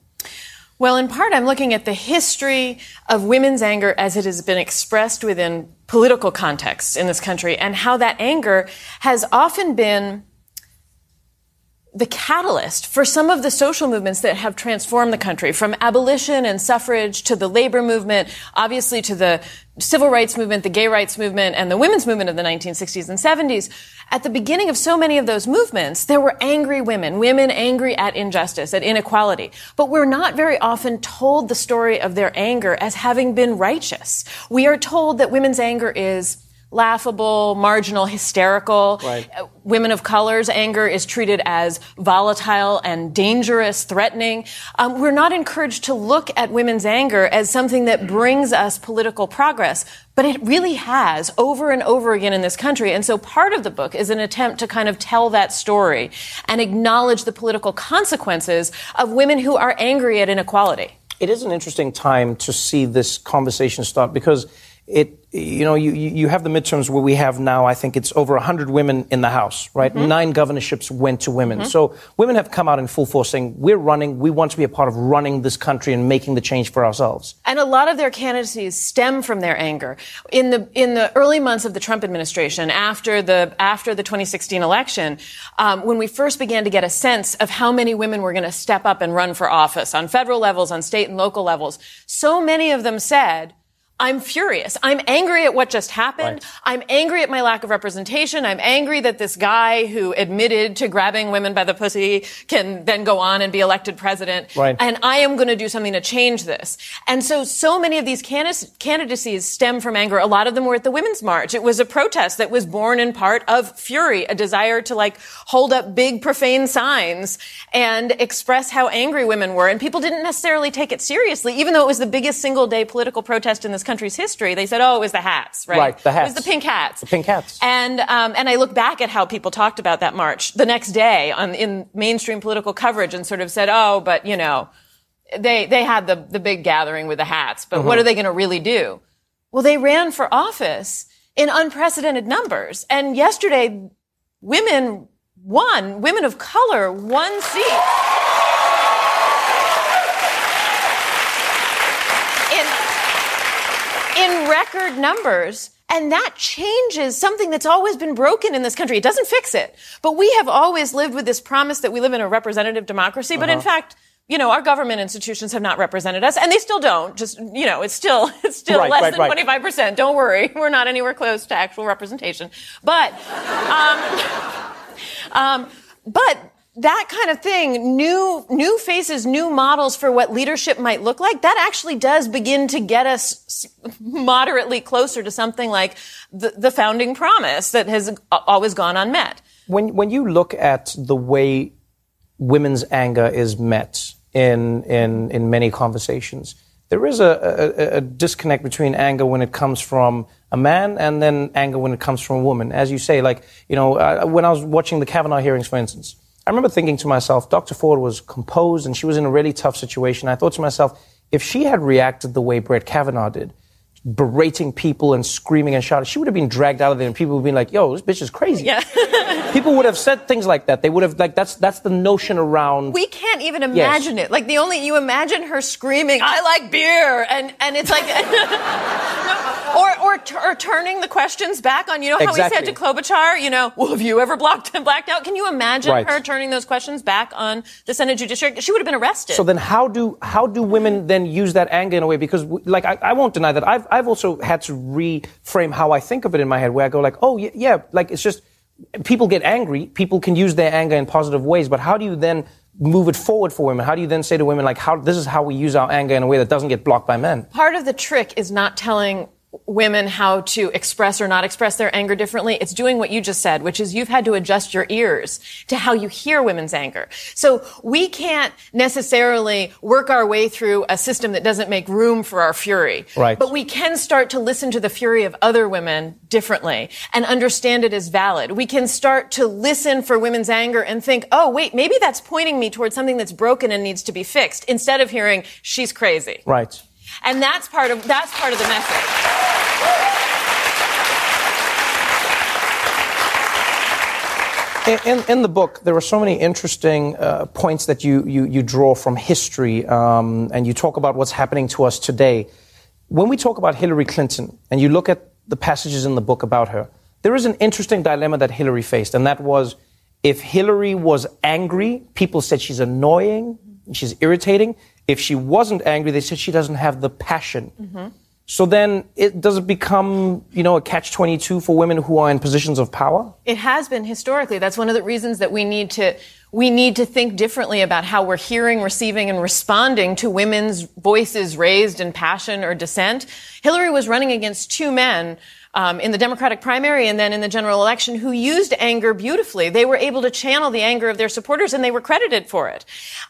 Well, in part, I'm looking at the history of women's anger as it has been expressed within political contexts in this country and how that anger has often been the catalyst for some of the social movements that have transformed the country from abolition and suffrage to the labor movement, obviously to the civil rights movement, the gay rights movement, and the women's movement of the 1960s and 70s. At the beginning of so many of those movements, there were angry women, women angry at injustice, at inequality. But we're not very often told the story of their anger as having been righteous. We are told that women's anger is laughable, marginal, hysterical. Right. Uh, Women of color's anger is treated as volatile and dangerous, threatening. Um, we're not encouraged to look at women's anger as something that brings us political progress, but it really has over and over again in this country. And so part of the book is an attempt to kind of tell that story and acknowledge the political consequences of women who are angry at inequality. It is an interesting time to see this conversation start because it, you know, you, you have the midterms where we have now, I think it's over 100 women in the House, right? Nine governorships went to women. So women have come out in full force saying, we're running, we want to be a part of running this country and making the change for ourselves. And a lot of their candidacies stem from their anger. In the in the early months of the Trump administration, after the after the 2016 election, um, when we first began to get a sense of how many women were going to step up and run for office on federal levels, on state and local levels, so many of them said. I'm furious. I'm angry at what just happened. I'm angry at my lack of representation. I'm angry that this guy who admitted to grabbing women by the pussy can then go on and be elected president. Right. And I am going to do something to change this. And so, so many of these candidacies stem from anger. A lot of them were at the Women's March. It was a protest that was born in part of fury, a desire to like hold up big profane signs and express how angry women were. And people didn't necessarily take it seriously, even though it was the biggest single day political protest in this country's history. They said, oh, it was the hats, right? Right, the It was hats. the pink hats. The pink hats. And um, and I look back at how people talked about that march the next day on in mainstream political coverage and sort of said, oh, but you know, they they had the the big gathering with the hats, but what Mhm. are they going to really do? Well, they ran for office in unprecedented numbers, and yesterday, women won. Women of color won seat. In in record numbers. And that changes something that's always been broken in this country. It doesn't fix it. But we have always lived with this promise that we live in a representative democracy. But in Uh-huh. fact, you know, our government institutions have not represented us, and they still don't. Just, you know, it's still, it's still Right, less right, than right. 25%. Don't worry. We're not anywhere close to actual representation. But, um, um, but that kind of thing, new, new faces, new models for what leadership might look like, that actually does begin to get us moderately closer to something like the, the founding promise that has always gone unmet. When, when you look at the way women's anger is met in, in, in many conversations, there is a, a, a, disconnect between anger when it comes from a man and then anger when it comes from a woman. As you say, like, you know, uh, when I was watching the Kavanaugh hearings, for instance, I remember thinking to myself, Dr. Ford was composed and she was in a really tough situation. I thought to myself, if she had reacted the way Brett Kavanaugh did, berating people and screaming and shouting, she would have been dragged out of there and people would have been like, yo, this bitch is crazy. Yeah. people would have said things like that. They would have, like, that's, that's the notion around. We can't even imagine yes. it. Like, the only, you imagine her screaming, I like beer. And, and it's like, or, or, t- or turning the questions back on, you know how exactly. we said to Klobuchar, you know, well, have you ever blocked and blacked out? Can you imagine right. her turning those questions back on the Senate Judiciary? She would have been arrested. So then how do, how do women then use that anger in a way? Because, like, I, I won't deny that I've, I've also had to reframe how I think of it in my head, where I go like, oh yeah, yeah, like it's just people get angry. People can use their anger in positive ways, but how do you then move it forward for women? How do you then say to women like, how this is how we use our anger in a way that doesn't get blocked by men? Part of the trick is not telling women how to express or not express their anger differently. It's doing what you just said, which is you've had to adjust your ears to how you hear women's anger. So we can't necessarily work our way through a system that doesn't make room for our fury. Right. But we can start to listen to the fury of other women differently and understand it as valid. We can start to listen for women's anger and think, oh, wait, maybe that's pointing me towards something that's broken and needs to be fixed instead of hearing she's crazy. Right. And that's part of, that's part of the message. In, in, the book, there are so many interesting uh, points that you, you, you, draw from history, um, and you talk about what's happening to us today. When we talk about Hillary Clinton, and you look at the passages in the book about her, there is an interesting dilemma that Hillary faced, and that was if Hillary was angry, people said she's annoying, she's irritating. If she wasn't angry, they said she doesn't have the passion. Mm-hmm. So then it does it become, you know, a catch 22 for women who are in positions of power? It has been historically. That's one of the reasons that we need to we need to think differently about how we're hearing, receiving, and responding to women's voices raised in passion or dissent. Hillary was running against two men um, in the Democratic primary and then in the general election who used anger beautifully. They were able to channel the anger of their supporters and they were credited for it.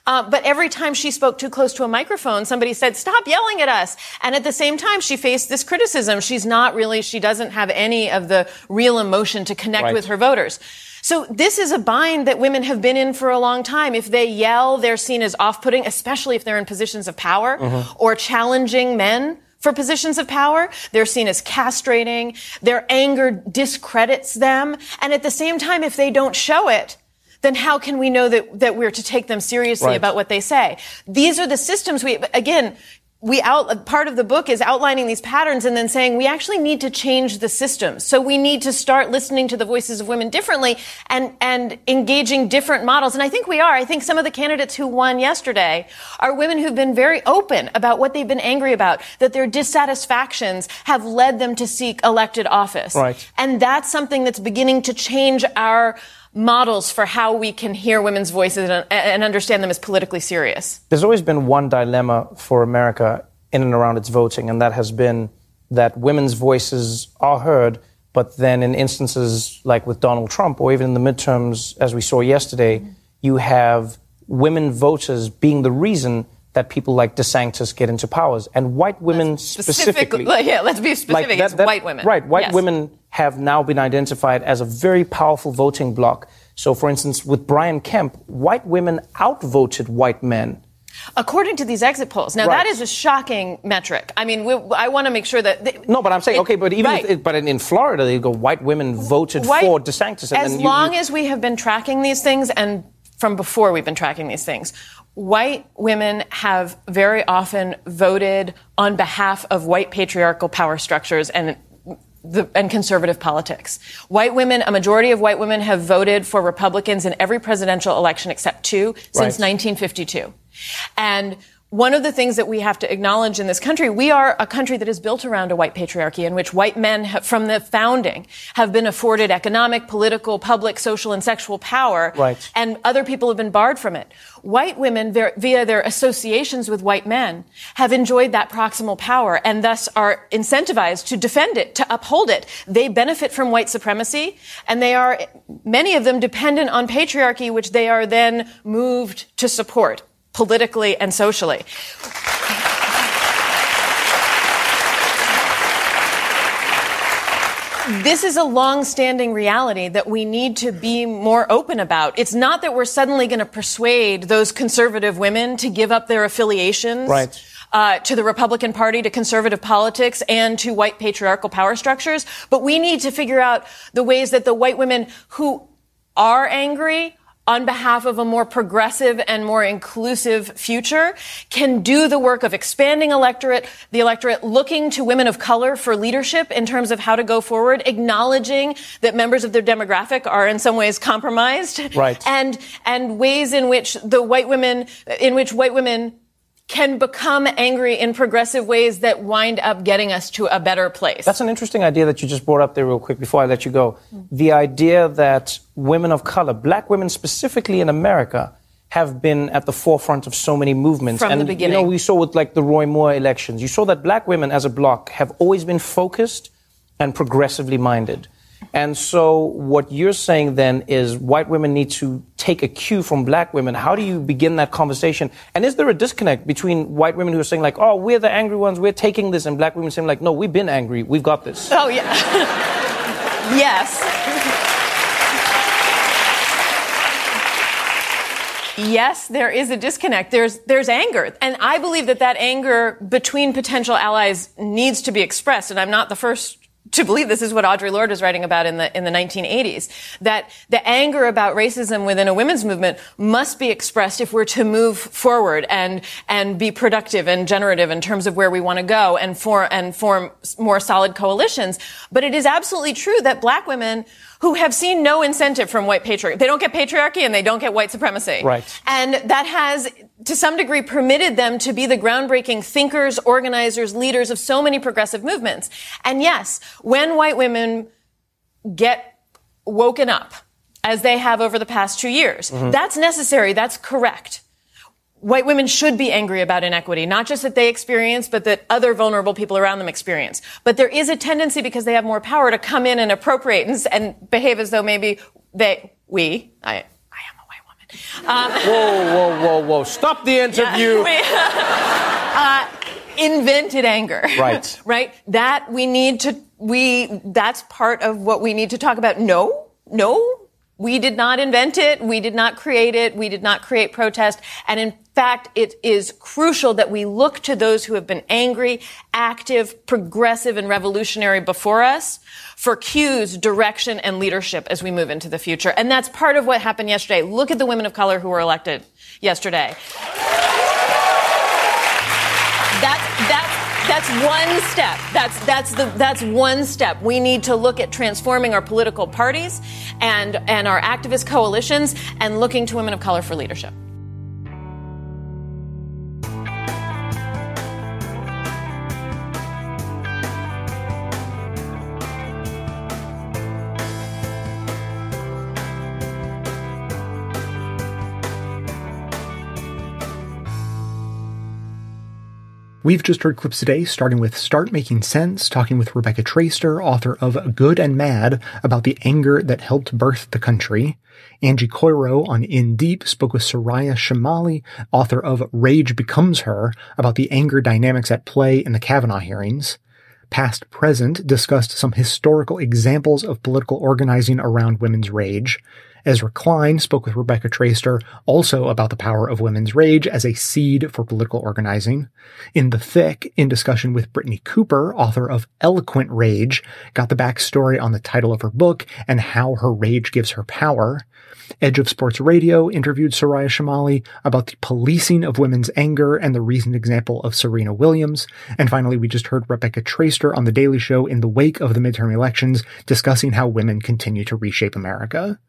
Uh, but every time she spoke too close to a microphone, somebody said, stop yelling at us. And at the same time, she faced this criticism. She's not really, she doesn't have any of the real emotion to connect right. with her voters. So this is a bind that women have been in for a long time. If they yell, they're seen as off-putting, especially if they're in positions of power mm-hmm. or challenging men for positions of power. They're seen as castrating. Their anger discredits them. And at the same time, if they don't show it, then how can we know that, that we're to take them seriously right. about what they say? These are the systems we, again, we out part of the book is outlining these patterns and then saying we actually need to change the system. So we need to start listening to the voices of women differently and and engaging different models. And I think we are. I think some of the candidates who won yesterday are women who've been very open about what they've been angry about, that their dissatisfactions have led them to seek elected office. Right. And that's something that's beginning to change our models for how we can hear women's voices and, understand them as politically serious? There's always been one dilemma for America in and around its voting, and that has been that women's voices are heard, but then in instances like with Donald Trump or even in the midterms, as we saw yesterday, mm-hmm. you have women voters being the reason that people like DeSantis get into powers, and white women specifically. yeah, let's be specific. Like that, that, white women. Right, white yes. women have now been identified as a very powerful voting bloc. So, for instance, with Brian Kemp, white women outvoted white men. According to these exit polls, now right. that is a shocking metric. I mean, we, I want to make sure that they, no, but I'm saying it, okay, but even right. if, but in, in, Florida, they go white women voted white, for DeSantis. And as you, long you, as we have been tracking these things, and from before we've been tracking these things, white women have very often voted on behalf of white patriarchal power structures and the, and conservative politics. White women, a majority of white women have voted for Republicans in every presidential election except two since right. 1952. And one of the things that we have to acknowledge in this country, we are a country that is built around a white patriarchy in which white men have, from the founding have been afforded economic, political, public, social, and sexual power. Right. And other people have been barred from it. White women, via their associations with white men, have enjoyed that proximal power and thus are incentivized to defend it, to uphold it. They benefit from white supremacy and they are, many of them dependent on patriarchy, which they are then moved to support politically and socially. this is a long-standing reality that we need to be more open about. It's not that we're suddenly going to persuade those conservative women to give up their affiliations. Right. Uh, to the Republican Party, to conservative politics, and to white patriarchal power structures. But we need to figure out the ways that the white women who are angry on behalf of a more progressive and more inclusive future can do the work of expanding electorate, the electorate looking to women of color for leadership in terms of how to go forward, acknowledging that members of their demographic are in some ways compromised. Right. And, and ways in which the white women, in which white women can become angry in progressive ways that wind up getting us to a better place. That's an interesting idea that you just brought up there, real quick, before I let you go. The idea that women of color, black women specifically in America, have been at the forefront of so many movements. From and, the beginning. You know, we saw with like the Roy Moore elections, you saw that black women as a bloc have always been focused and progressively minded. And so what you're saying then is white women need to take a cue from black women. How do you begin that conversation? And is there a disconnect between white women who are saying like, oh, we're the angry ones, we're taking this, and black women saying like, no, we've been angry, we've got this? Oh, yeah. yes. Yes, there is a disconnect. There's there's anger, and I believe that that anger between potential allies needs to be expressed. And I'm not the first to believe this is what Audre Lorde is writing about in the in the 1980s that the anger about racism within a women's movement must be expressed if we're to move forward and and be productive and generative in terms of where we want to go and form and form more solid coalitions. But it is absolutely true that black women who have seen no incentive from white patriarchy. They don't get patriarchy and they don't get white supremacy. Right. And that has, to some degree, permitted them to be the groundbreaking thinkers, organizers, leaders of so many progressive movements. And yes, when white women get woken up, as they have over the past two years, Mm-hmm. that's necessary. That's correct white women should be angry about inequity, not just that they experience, but that other vulnerable people around them experience. But there is a tendency because they have more power to come in and appropriate and, and behave as though maybe they, we, I, I am a white woman. um, whoa, whoa, whoa, whoa. Stop the interview. we, uh, invented anger. Right. right? That we need to, we, that's part of what we need to talk about. No, no. We did not invent it. We did not create it. We did not create protest. And in fact, it is crucial that we look to those who have been angry, active, progressive, and revolutionary before us for cues, direction, and leadership as we move into the future. And that's part of what happened yesterday. Look at the women of color who were elected yesterday. That's, that's, that's one step. That's, that's the, that's one step. We need to look at transforming our political parties and, and our activist coalitions and looking to women of color for leadership. We've just heard clips today, starting with Start Making Sense, talking with Rebecca Traister, author of Good and Mad, about the anger that helped birth the country. Angie Coiro on In Deep spoke with Soraya Chemaly, author of Rage Becomes Her, about the anger dynamics at play in the Kavanaugh hearings. Past Present discussed some historical examples of political organizing around women's rage. Ezra Klein spoke with Rebecca Traister also about the power of women's rage as a seed for political organizing. In the Thick, in discussion with Brittany Cooper, author of Eloquent Rage, got the backstory on the title of her book and how her rage gives her power. Edge of Sports Radio interviewed Soraya Chemaly about the policing of women's anger and the recent example of Serena Williams. And finally, we just heard Rebecca Traister on The Daily Show in the wake of the midterm elections discussing how women continue to reshape America.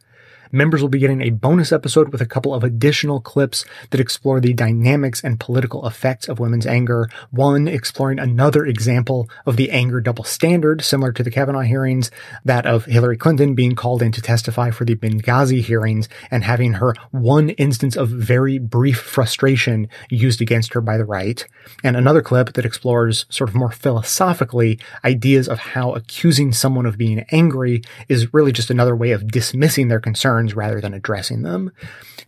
Members will be getting a bonus episode with a couple of additional clips that explore the dynamics and political effects of women's anger. One exploring another example of the anger double standard, similar to the Kavanaugh hearings, that of Hillary Clinton being called in to testify for the Benghazi hearings and having her one instance of very brief frustration used against her by the right. And another clip that explores sort of more philosophically ideas of how accusing someone of being angry is really just another way of dismissing their concerns rather than addressing them.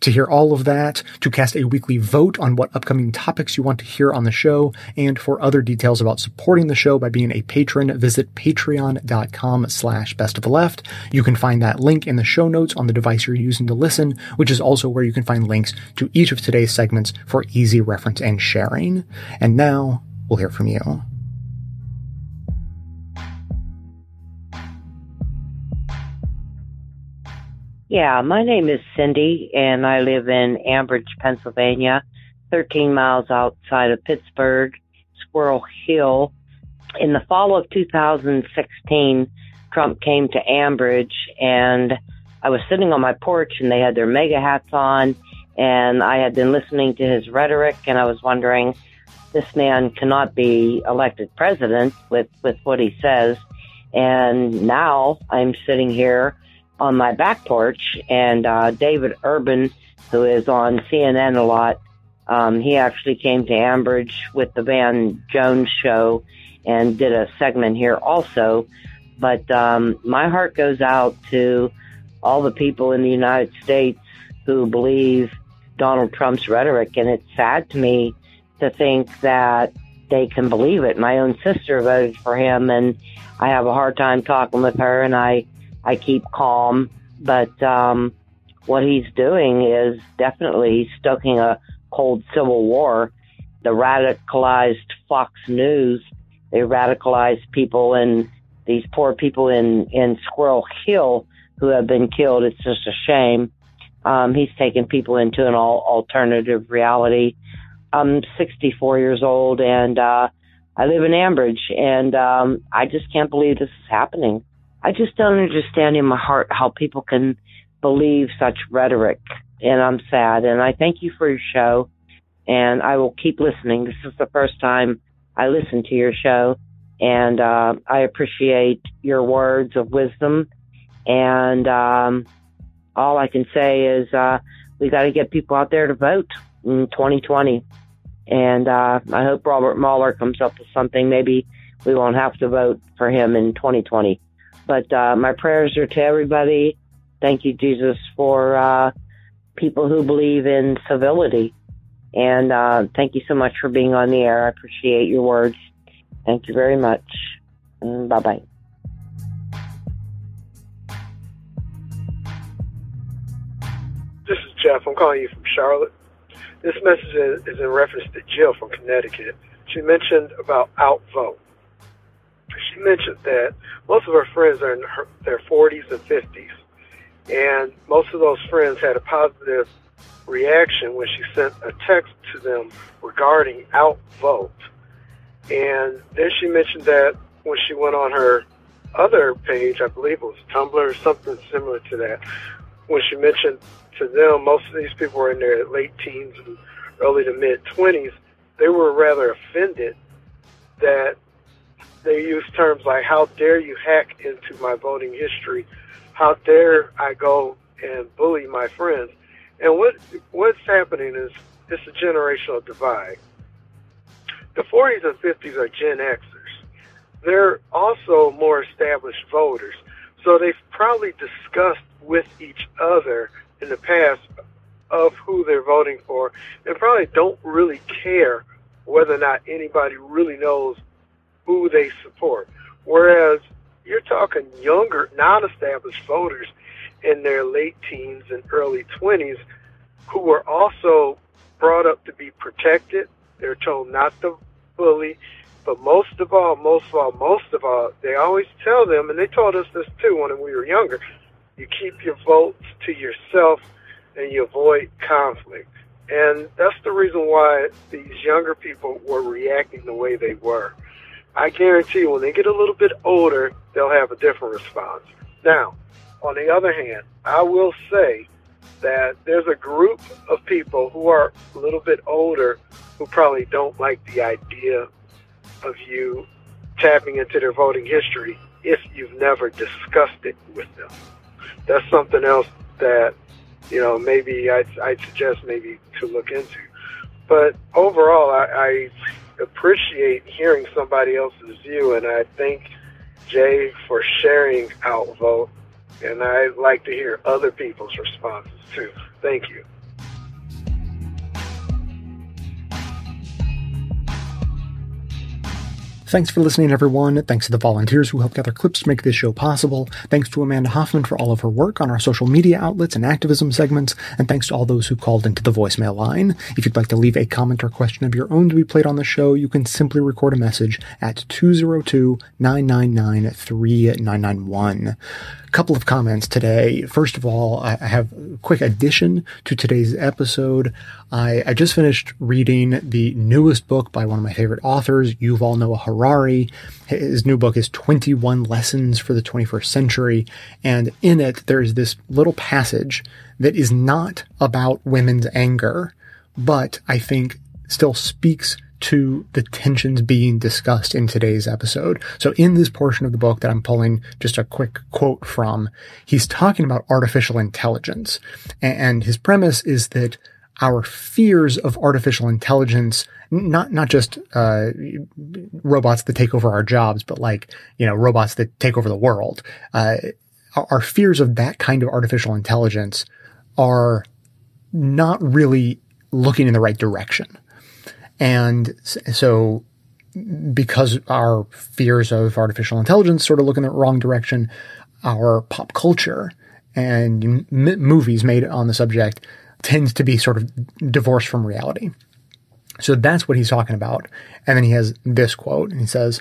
To hear all of that, to cast a weekly vote on what upcoming topics you want to hear on the show, and for other details about supporting the show by being a patron, visit patreon.com slash best of the left. You can find that link in the show notes on the device you're using to listen, which is also where you can find links to each of today's segments for easy reference and sharing. And now, we'll hear from you. Yeah, my name is Cindy, and I live in Ambridge, Pennsylvania, 13 miles outside of Pittsburgh, Squirrel Hill. In the fall of 2016, Trump came to Ambridge, and I was sitting on my porch, and they had their MAGA hats on, and I had been listening to his rhetoric, and I was wondering, this man cannot be elected president with, with what he says. And now I'm sitting here on my back porch, and uh, David Urban, who is on CNN a lot, um, he actually came to Ambridge with the Van Jones show and did a segment here also. But um, my heart goes out to all the people in the United States who believe Donald Trump's rhetoric, and it's sad to me to think that they can believe it. My own sister voted for him, and I have a hard time talking with her, and I I keep calm. But um, what he's doing is definitely stoking a cold civil war. The radicalized Fox News, they radicalized people and these poor people in, in Squirrel Hill who have been killed. It's just a shame. Um, he's taken people into an all alternative reality. I'm 64 years old and uh, I live in Ambridge, and um, I just can't believe this is happening. I just don't understand in my heart how people can believe such rhetoric, and I'm sad. And I thank you for your show, and I will keep listening. This is the first time I listen to your show, and uh, I appreciate your words of wisdom. And um, all I can say is uh, we got to get people out there to vote in 2020. And uh, I hope Robert Mueller comes up with something. Maybe we won't have to vote for him in 2020. But uh, my prayers are to everybody. Thank you, Jesus, for uh, people who believe in civility. And uh, thank you so much for being on the air. I appreciate your words. Thank you very much. Bye bye. This is Jeff. I'm calling you from Charlotte. This message is in reference to Jill from Connecticut. She mentioned about outvote she mentioned that most of her friends are in her, their 40s and 50s, and most of those friends had a positive reaction when she sent a text to them regarding outvote. And then she mentioned that when she went on her other page, I believe it was Tumblr or something similar to that, when she mentioned to them, most of these people were in their late teens and early to mid 20s, they were rather offended that they use terms like "How dare you hack into my voting history? How dare I go and bully my friends?" And what what's happening is it's a generational divide. The 40s and 50s are Gen Xers. They're also more established voters, so they've probably discussed with each other in the past of who they're voting for, and probably don't really care whether or not anybody really knows who they support. Whereas you're talking younger, non-established voters in their late teens and early 20s who were also brought up to be protected. They're told not to bully. But most of all, most of all, most of all, they always tell them, and they told us this too when we were younger, you keep your votes to yourself and you avoid conflict. And that's the reason why these younger people were reacting the way they were. I guarantee when they get a little bit older, they'll have a different response. Now, on the other hand, I will say that there's a group of people who are a little bit older who probably don't like the idea of you tapping into their voting history if you've never discussed it with them. That's something else that, you know, maybe I'd, I'd suggest maybe to look into. But overall, I, I appreciate hearing somebody else's view, and I thank Jay for sharing Outvote, and I'd like to hear other people's responses too. Thank you. Thanks for listening, everyone. Thanks to the volunteers who helped gather clips to make this show possible. Thanks to Amanda Hoffman for all of her work on our social media outlets and activism segments. And thanks to all those who called into the voicemail line. If you'd like to leave a comment or question of your own to be played on the show, you can simply record a message at 202-999-3991 couple of comments today. First of all, I have a quick addition to today's episode. I, I, just finished reading the newest book by one of my favorite authors, you've all know Yuval Noah Harari. His new book is 21 Lessons for the 21st Century. And in it, there is this little passage that is not about women's anger, but I think still speaks to the tensions being discussed in today's episode. So in this portion of the book that I'm pulling just a quick quote from, he's talking about artificial intelligence. And his premise is that our fears of artificial intelligence, not, not just, uh, robots that take over our jobs, but like, you know, robots that take over the world, uh, our fears of that kind of artificial intelligence are not really looking in the right direction. And so because our fears of artificial intelligence sort of look in the wrong direction, our pop culture and m- movies made on the subject tends to be sort of divorced from reality. So that's what he's talking about. And then he has this quote and he says,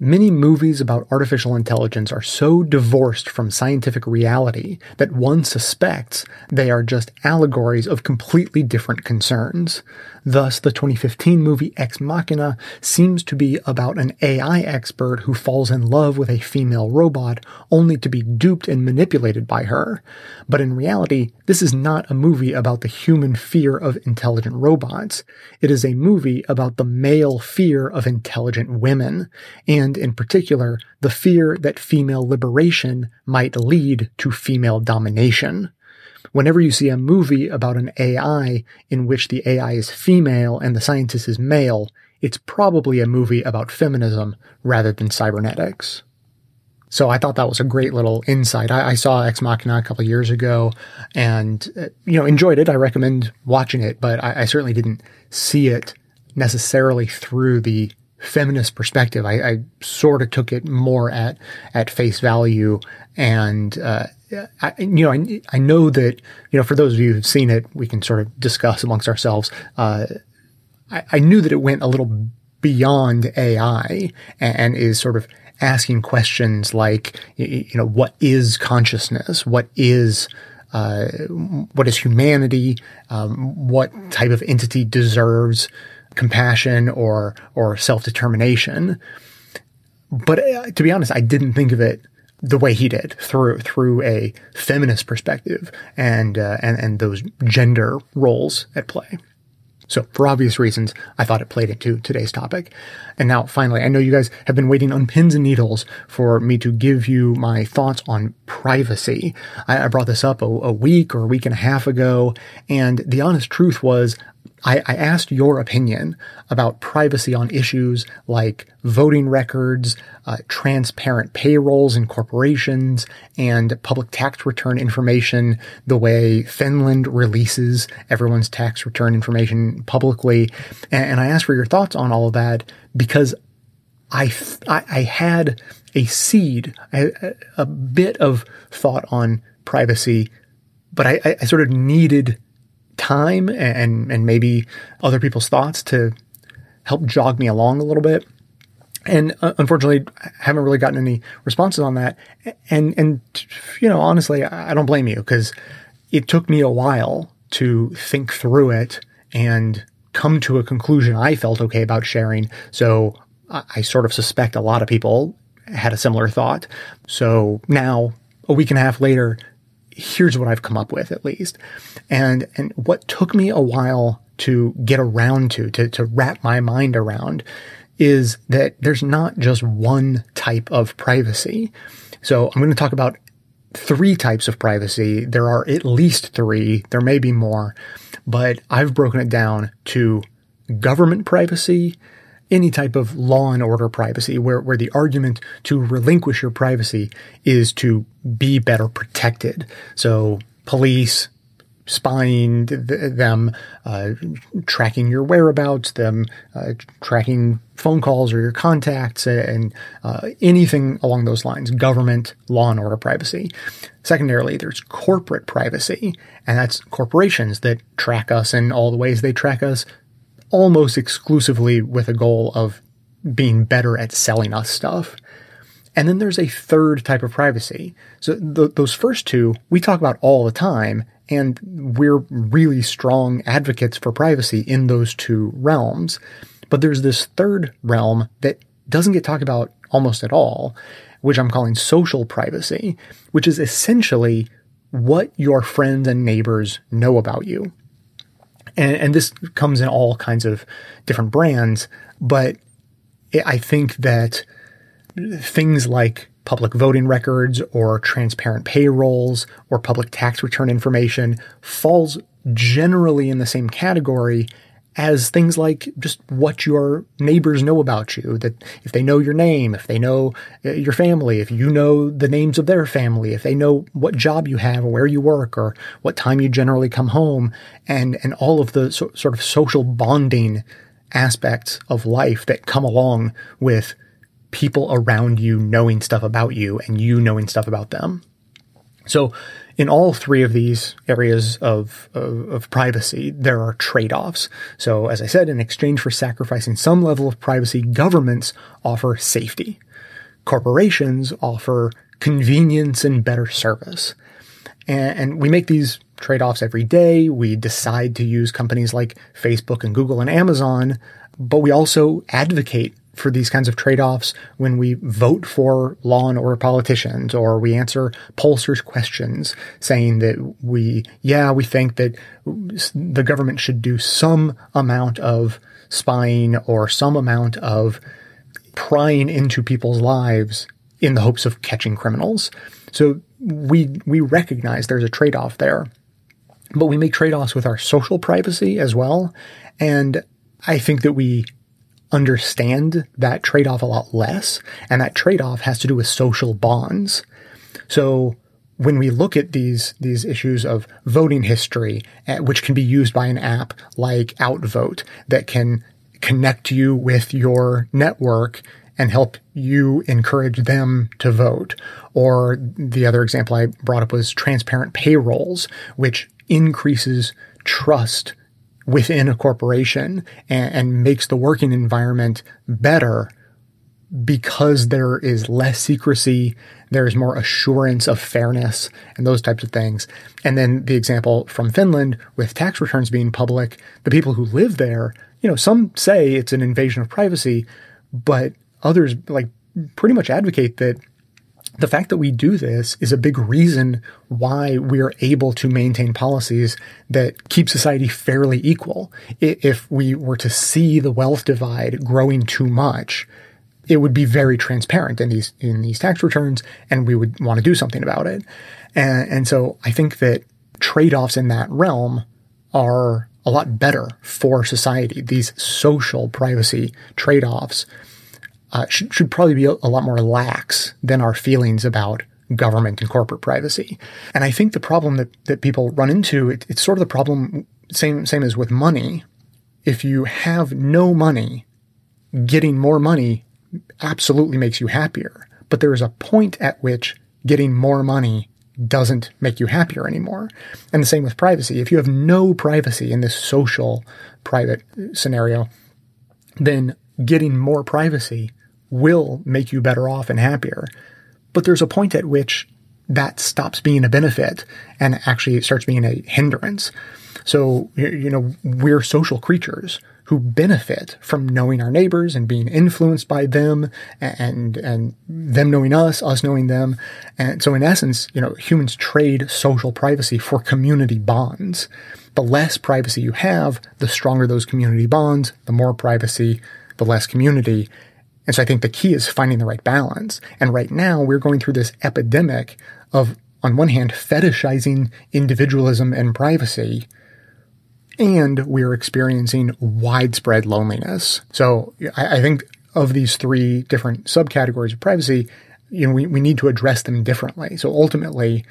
Many movies about artificial intelligence are so divorced from scientific reality that one suspects they are just allegories of completely different concerns. Thus, the 2015 movie Ex Machina seems to be about an AI expert who falls in love with a female robot only to be duped and manipulated by her. But in reality, this is not a movie about the human fear of intelligent robots. It is a movie about the male fear of intelligent women, and in particular, the fear that female liberation might lead to female domination. Whenever you see a movie about an AI in which the AI is female and the scientist is male, it's probably a movie about feminism rather than cybernetics. So I thought that was a great little insight. I, I saw Ex Machina a couple years ago and, uh, you know, enjoyed it. I recommend watching it, but I, I certainly didn't see it necessarily through the feminist perspective. I, I, sort of took it more at at face value, and uh, I, you know, I, I know that you know for those of you who've seen it, we can sort of discuss amongst ourselves. Uh, I, I, knew that it went a little beyond AI and, and is sort of asking questions like, you know, what is consciousness? What is uh, what is humanity? Um, what type of entity deserves compassion or or self determination? But uh, to be honest, I didn't think of it the way he did through through a feminist perspective and uh, and and those gender roles at play. So for obvious reasons, I thought it played into today's topic. And now finally, I know you guys have been waiting on pins and needles for me to give you my thoughts on privacy. I, I brought this up a, a week or a week and a half ago. And the honest truth was I, I, asked your opinion about privacy on issues like voting records, uh, transparent payrolls in corporations, and public tax return information, the way Finland releases everyone's tax return information publicly. And, and I asked for your thoughts on all of that because I, I, I had a seed, a, a, bit of thought on privacy, but I, I sort of needed time and and maybe other people's thoughts to help jog me along a little bit. And uh, unfortunately, I haven't really gotten any responses on that. And and you know, honestly, I don't blame you because it took me a while to think through it and come to a conclusion I felt okay about sharing. So I, I sort of suspect a lot of people had a similar thought. So now a week and a half later, here's what I've come up with at least. And, and what took me a while to get around to, to, to wrap my mind around is that there's not just one type of privacy. So I'm going to talk about three types of privacy. There are at least three. There may be more, but I've broken it down to government privacy, any type of law and order privacy where, where the argument to relinquish your privacy is to be better protected. So police, spying them, uh, tracking your whereabouts, them uh, tracking phone calls or your contacts, and uh, anything along those lines. Government, law and order privacy. Secondarily, there's corporate privacy, and that's corporations that track us in all the ways they track us, almost exclusively with a goal of being better at selling us stuff. And then there's a third type of privacy. So th- those first two we talk about all the time, and we're really strong advocates for privacy in those two realms. But there's this third realm that doesn't get talked about almost at all, which I'm calling social privacy, which is essentially what your friends and neighbors know about you. And, and this comes in all kinds of different brands, but I think that things like public voting records or transparent payrolls or public tax return information falls generally in the same category as things like just what your neighbors know about you. That if they know your name, if they know uh, your family, if you know the names of their family, if they know what job you have or where you work or what time you generally come home and, and all of the so, sort of social bonding aspects of life that come along with people around you knowing stuff about you and you knowing stuff about them. So in all three of these areas of, of, of, privacy, there are trade-offs. So as I said, in exchange for sacrificing some level of privacy, governments offer safety. Corporations offer convenience and better service. And, and we make these trade-offs every day. We decide to use companies like Facebook and Google and Amazon, but we also advocate for these kinds of trade-offs when we vote for law and order politicians or we answer pollsters questions saying that we, yeah, we think that the government should do some amount of spying or some amount of prying into people's lives in the hopes of catching criminals. So we, we recognize there's a trade-off there, but we make trade-offs with our social privacy as well. And I think that we understand that trade off a lot less. And that trade off has to do with social bonds. So when we look at these, these issues of voting history, eh, which can be used by an app like Outvote that can connect you with your network and help you encourage them to vote. Or the other example I brought up was transparent payrolls, which increases trust within a corporation and, and makes the working environment better because there is less secrecy, there is more assurance of fairness and those types of things. And then the example from Finland with tax returns being public, the people who live there, you know, some say it's an invasion of privacy, but others like pretty much advocate that the fact that we do this is a big reason why we're able to maintain policies that keep society fairly equal. If we were to see the wealth divide growing too much, it would be very transparent in these in these tax returns, and we would want to do something about it. And, and so I think that trade-offs in that realm are a lot better for society. These social privacy trade-offs uh, should, should probably be a, a lot more lax than our feelings about government and corporate privacy. And I think the problem that, that people run into, it, it's sort of the problem, same, same as with money. If you have no money, getting more money absolutely makes you happier. But there is a point at which getting more money doesn't make you happier anymore. And the same with privacy. If you have no privacy in this social private scenario, then getting more privacy will make you better off and happier. But there's a point at which that stops being a benefit and actually starts being a hindrance. So, you know, we're social creatures. who benefit from knowing our neighbors and being influenced by them and, and them knowing us, us knowing them. And so in essence, you know, humans trade social privacy for community bonds. The less privacy you have, the stronger those community bonds, the more privacy, the less community. And so I think the key is finding the right balance. And right now we're going through this epidemic of, on one hand, fetishizing individualism and privacy and we're experiencing widespread loneliness. So I, I, think of these three different subcategories of privacy, you know, we, we need to address them differently. So ultimately,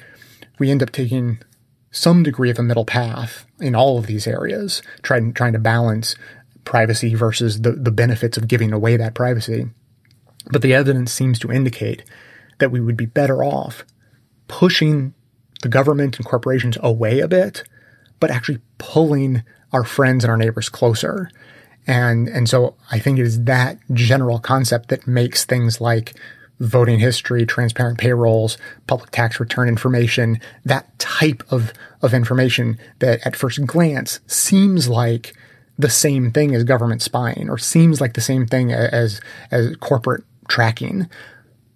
we end up taking some degree of a middle path in all of these areas, trying trying to balance privacy versus the, the benefits of giving away that privacy. But the evidence seems to indicate that we would be better off pushing the government and corporations away a bit but actually pulling our friends and our neighbors closer. And, and so I think it is that general concept that makes things like voting history, transparent payrolls, public tax return information, that type of, of information that at first glance seems like the same thing as government spying or seems like the same thing as, as corporate tracking.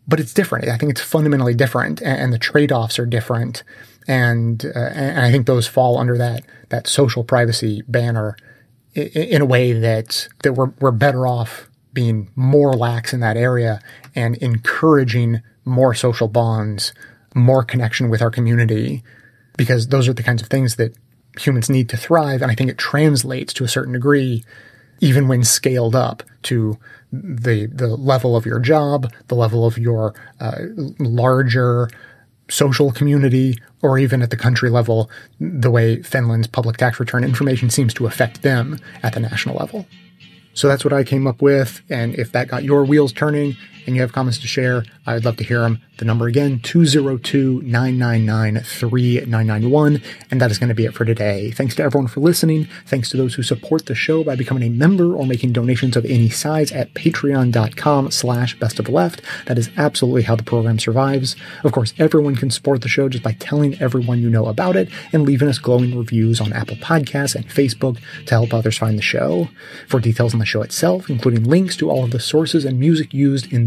But it's different. I think it's fundamentally different and, and the trade-offs are different and uh, and I think those fall under that that social privacy banner in, in a way that that we're we're better off being more lax in that area and encouraging more social bonds, more connection with our community, because those are the kinds of things that humans need to thrive. And I think it translates to a certain degree, even when scaled up to the the level of your job, the level of your uh, larger social community or even at the country level, the way Finland's public tax return information seems to affect them at the national level. So that's what I came up with. And if that got your wheels turning and you have comments to share, I'd love to hear them. The number again, 202-999-3991. And that is going to be it for today. Thanks to everyone for listening. Thanks to those who support the show by becoming a member or making donations of any size at patreon.com slash best of left. That is absolutely how the program survives. Of course, everyone can support the show just by telling everyone you know about it and leaving us glowing reviews on Apple Podcasts and Facebook to help others find the show. For details on the show itself, including links to all of the sources and music used in